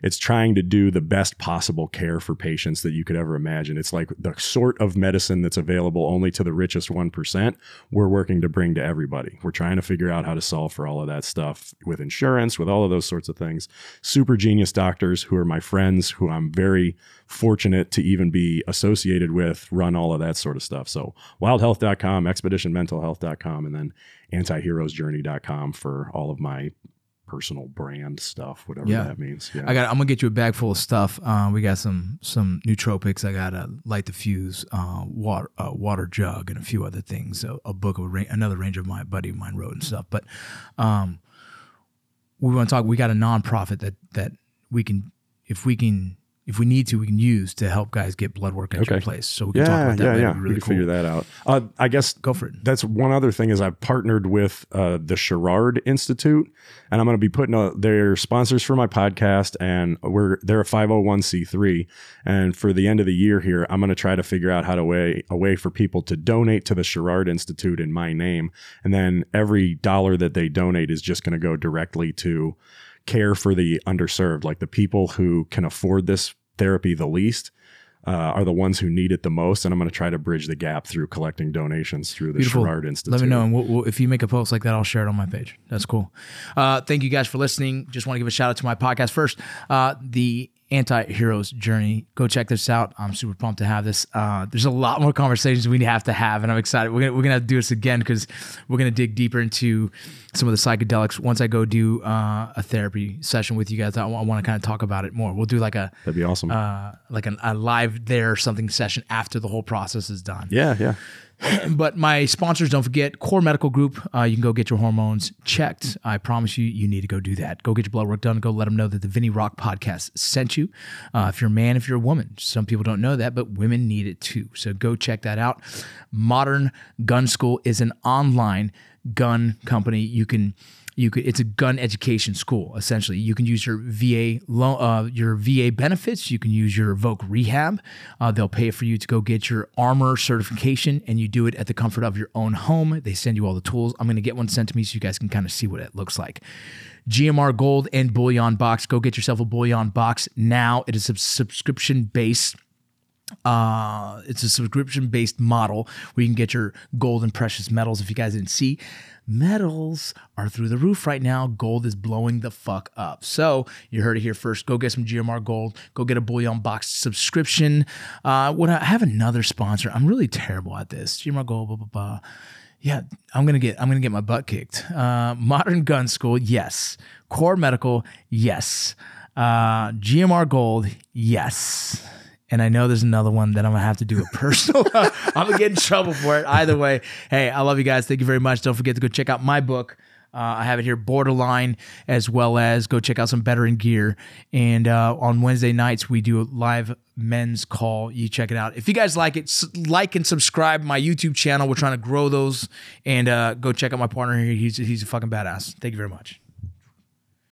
it's trying to do the best possible care for patients that you could ever imagine. It's like the sort of medicine that's available only to the richest 1%. We're working to bring to everybody. We're trying to figure out how to solve for all of that stuff with insurance, with all of those sorts of things. Super genius doctors who are my friends, who I'm very fortunate to even be associated with, run all of that sort of stuff. So wildhealth.com, expeditionmentalhealth.com, and then antiheroesjourney.com for all of my personal brand stuff, whatever Yeah. that means. Yeah. I got. I'm gonna get you a bag full of stuff. Uh, we got some some nootropics. I got a light the fuse, uh, water uh, water jug, and a few other things. A, a book of a ra- another ranger my buddy of mine wrote and stuff. But um, we want to talk. We got a nonprofit that that we can, if we can, if we need to, we can use to help guys get blood work at your place. So we can yeah, talk about that yeah, later. yeah. Really we can cool. figure that out. Uh, I guess Go for it. that's one other thing is I've partnered with uh, the Sherrard Institute, and I'm going to be putting a, their sponsors for my podcast, and we're they're a 501c3, and for the end of the year here, I'm going to try to figure out how to way a way for people to donate to the Sherrard Institute in my name, and then every dollar that they donate is just going to go directly to care for the underserved, like the people who can afford this therapy the least. Uh, are the ones who need it the most, and I'm going to try to bridge the gap through collecting donations through the Beautiful. Sherrard Institute. Let me know, and we'll, we'll, if you make a post like that, I'll share it on my page. That's cool. Uh, thank you guys for listening. Just want to give a shout out to my podcast first. Uh, the anti-hero's journey. Go check this out. I'm super pumped to have this. Uh, there's a lot more conversations we have to have and i'm excited. We're gonna, we're gonna have to do this again because we're gonna dig deeper into some of the psychedelics once i go do uh, a therapy session with you guys. I, want to kind of talk about it more. We'll do like a That'd be awesome. uh, like an, a live there or something session after the whole process is done. Yeah, yeah. But my sponsors, don't forget Core Medical Group. Uh, you can go get your hormones checked. I promise you, you need to go do that. Go get your blood work done. Go let them know that the VinnyRoc podcast sent you. Uh, if you're a man, if you're a woman, some people don't know that, but women need it too. So go check that out. Modern Gun School is an online gun company. You can you could it's a gun education school essentially. You can use your va loan uh, your va benefits. You can use your voc rehab. Uh, they'll pay for you to go get your armor certification and you do it at the comfort of your own home. They send you all the tools. I'm going to get one sent to me so you guys can kind of see what it looks like. Gmr gold and bullion box. Go get yourself a bullion box now. It is a subscription based uh, it's a subscription based model where you can get your gold and precious metals. If you guys didn't see, metals are through the roof right now. Gold is blowing the fuck up. So you heard it here first. Go get some GMR gold. Go get a bullion box subscription. Uh, when I have another sponsor, I'm really terrible at this. GMR gold, blah blah blah. Yeah, I'm gonna get I'm gonna get my butt kicked. Uh, Modern Gun School, yes. Core Medical, yes. Uh, GMR Gold, yes. And I know there's another one that I'm gonna have to do a personal. *laughs* I'm gonna get in trouble for it. Either way, hey, I love you guys. Thank you very much. Don't forget to go check out my book. Uh, I have it here, Borderline, as well as go check out some Veteran Gear. And uh, on Wednesday nights, we do a live men's call. You check it out. If you guys like it, like and subscribe my YouTube channel. We're trying to grow those. And uh, go check out my partner here. He's, he's a fucking badass. Thank you very much.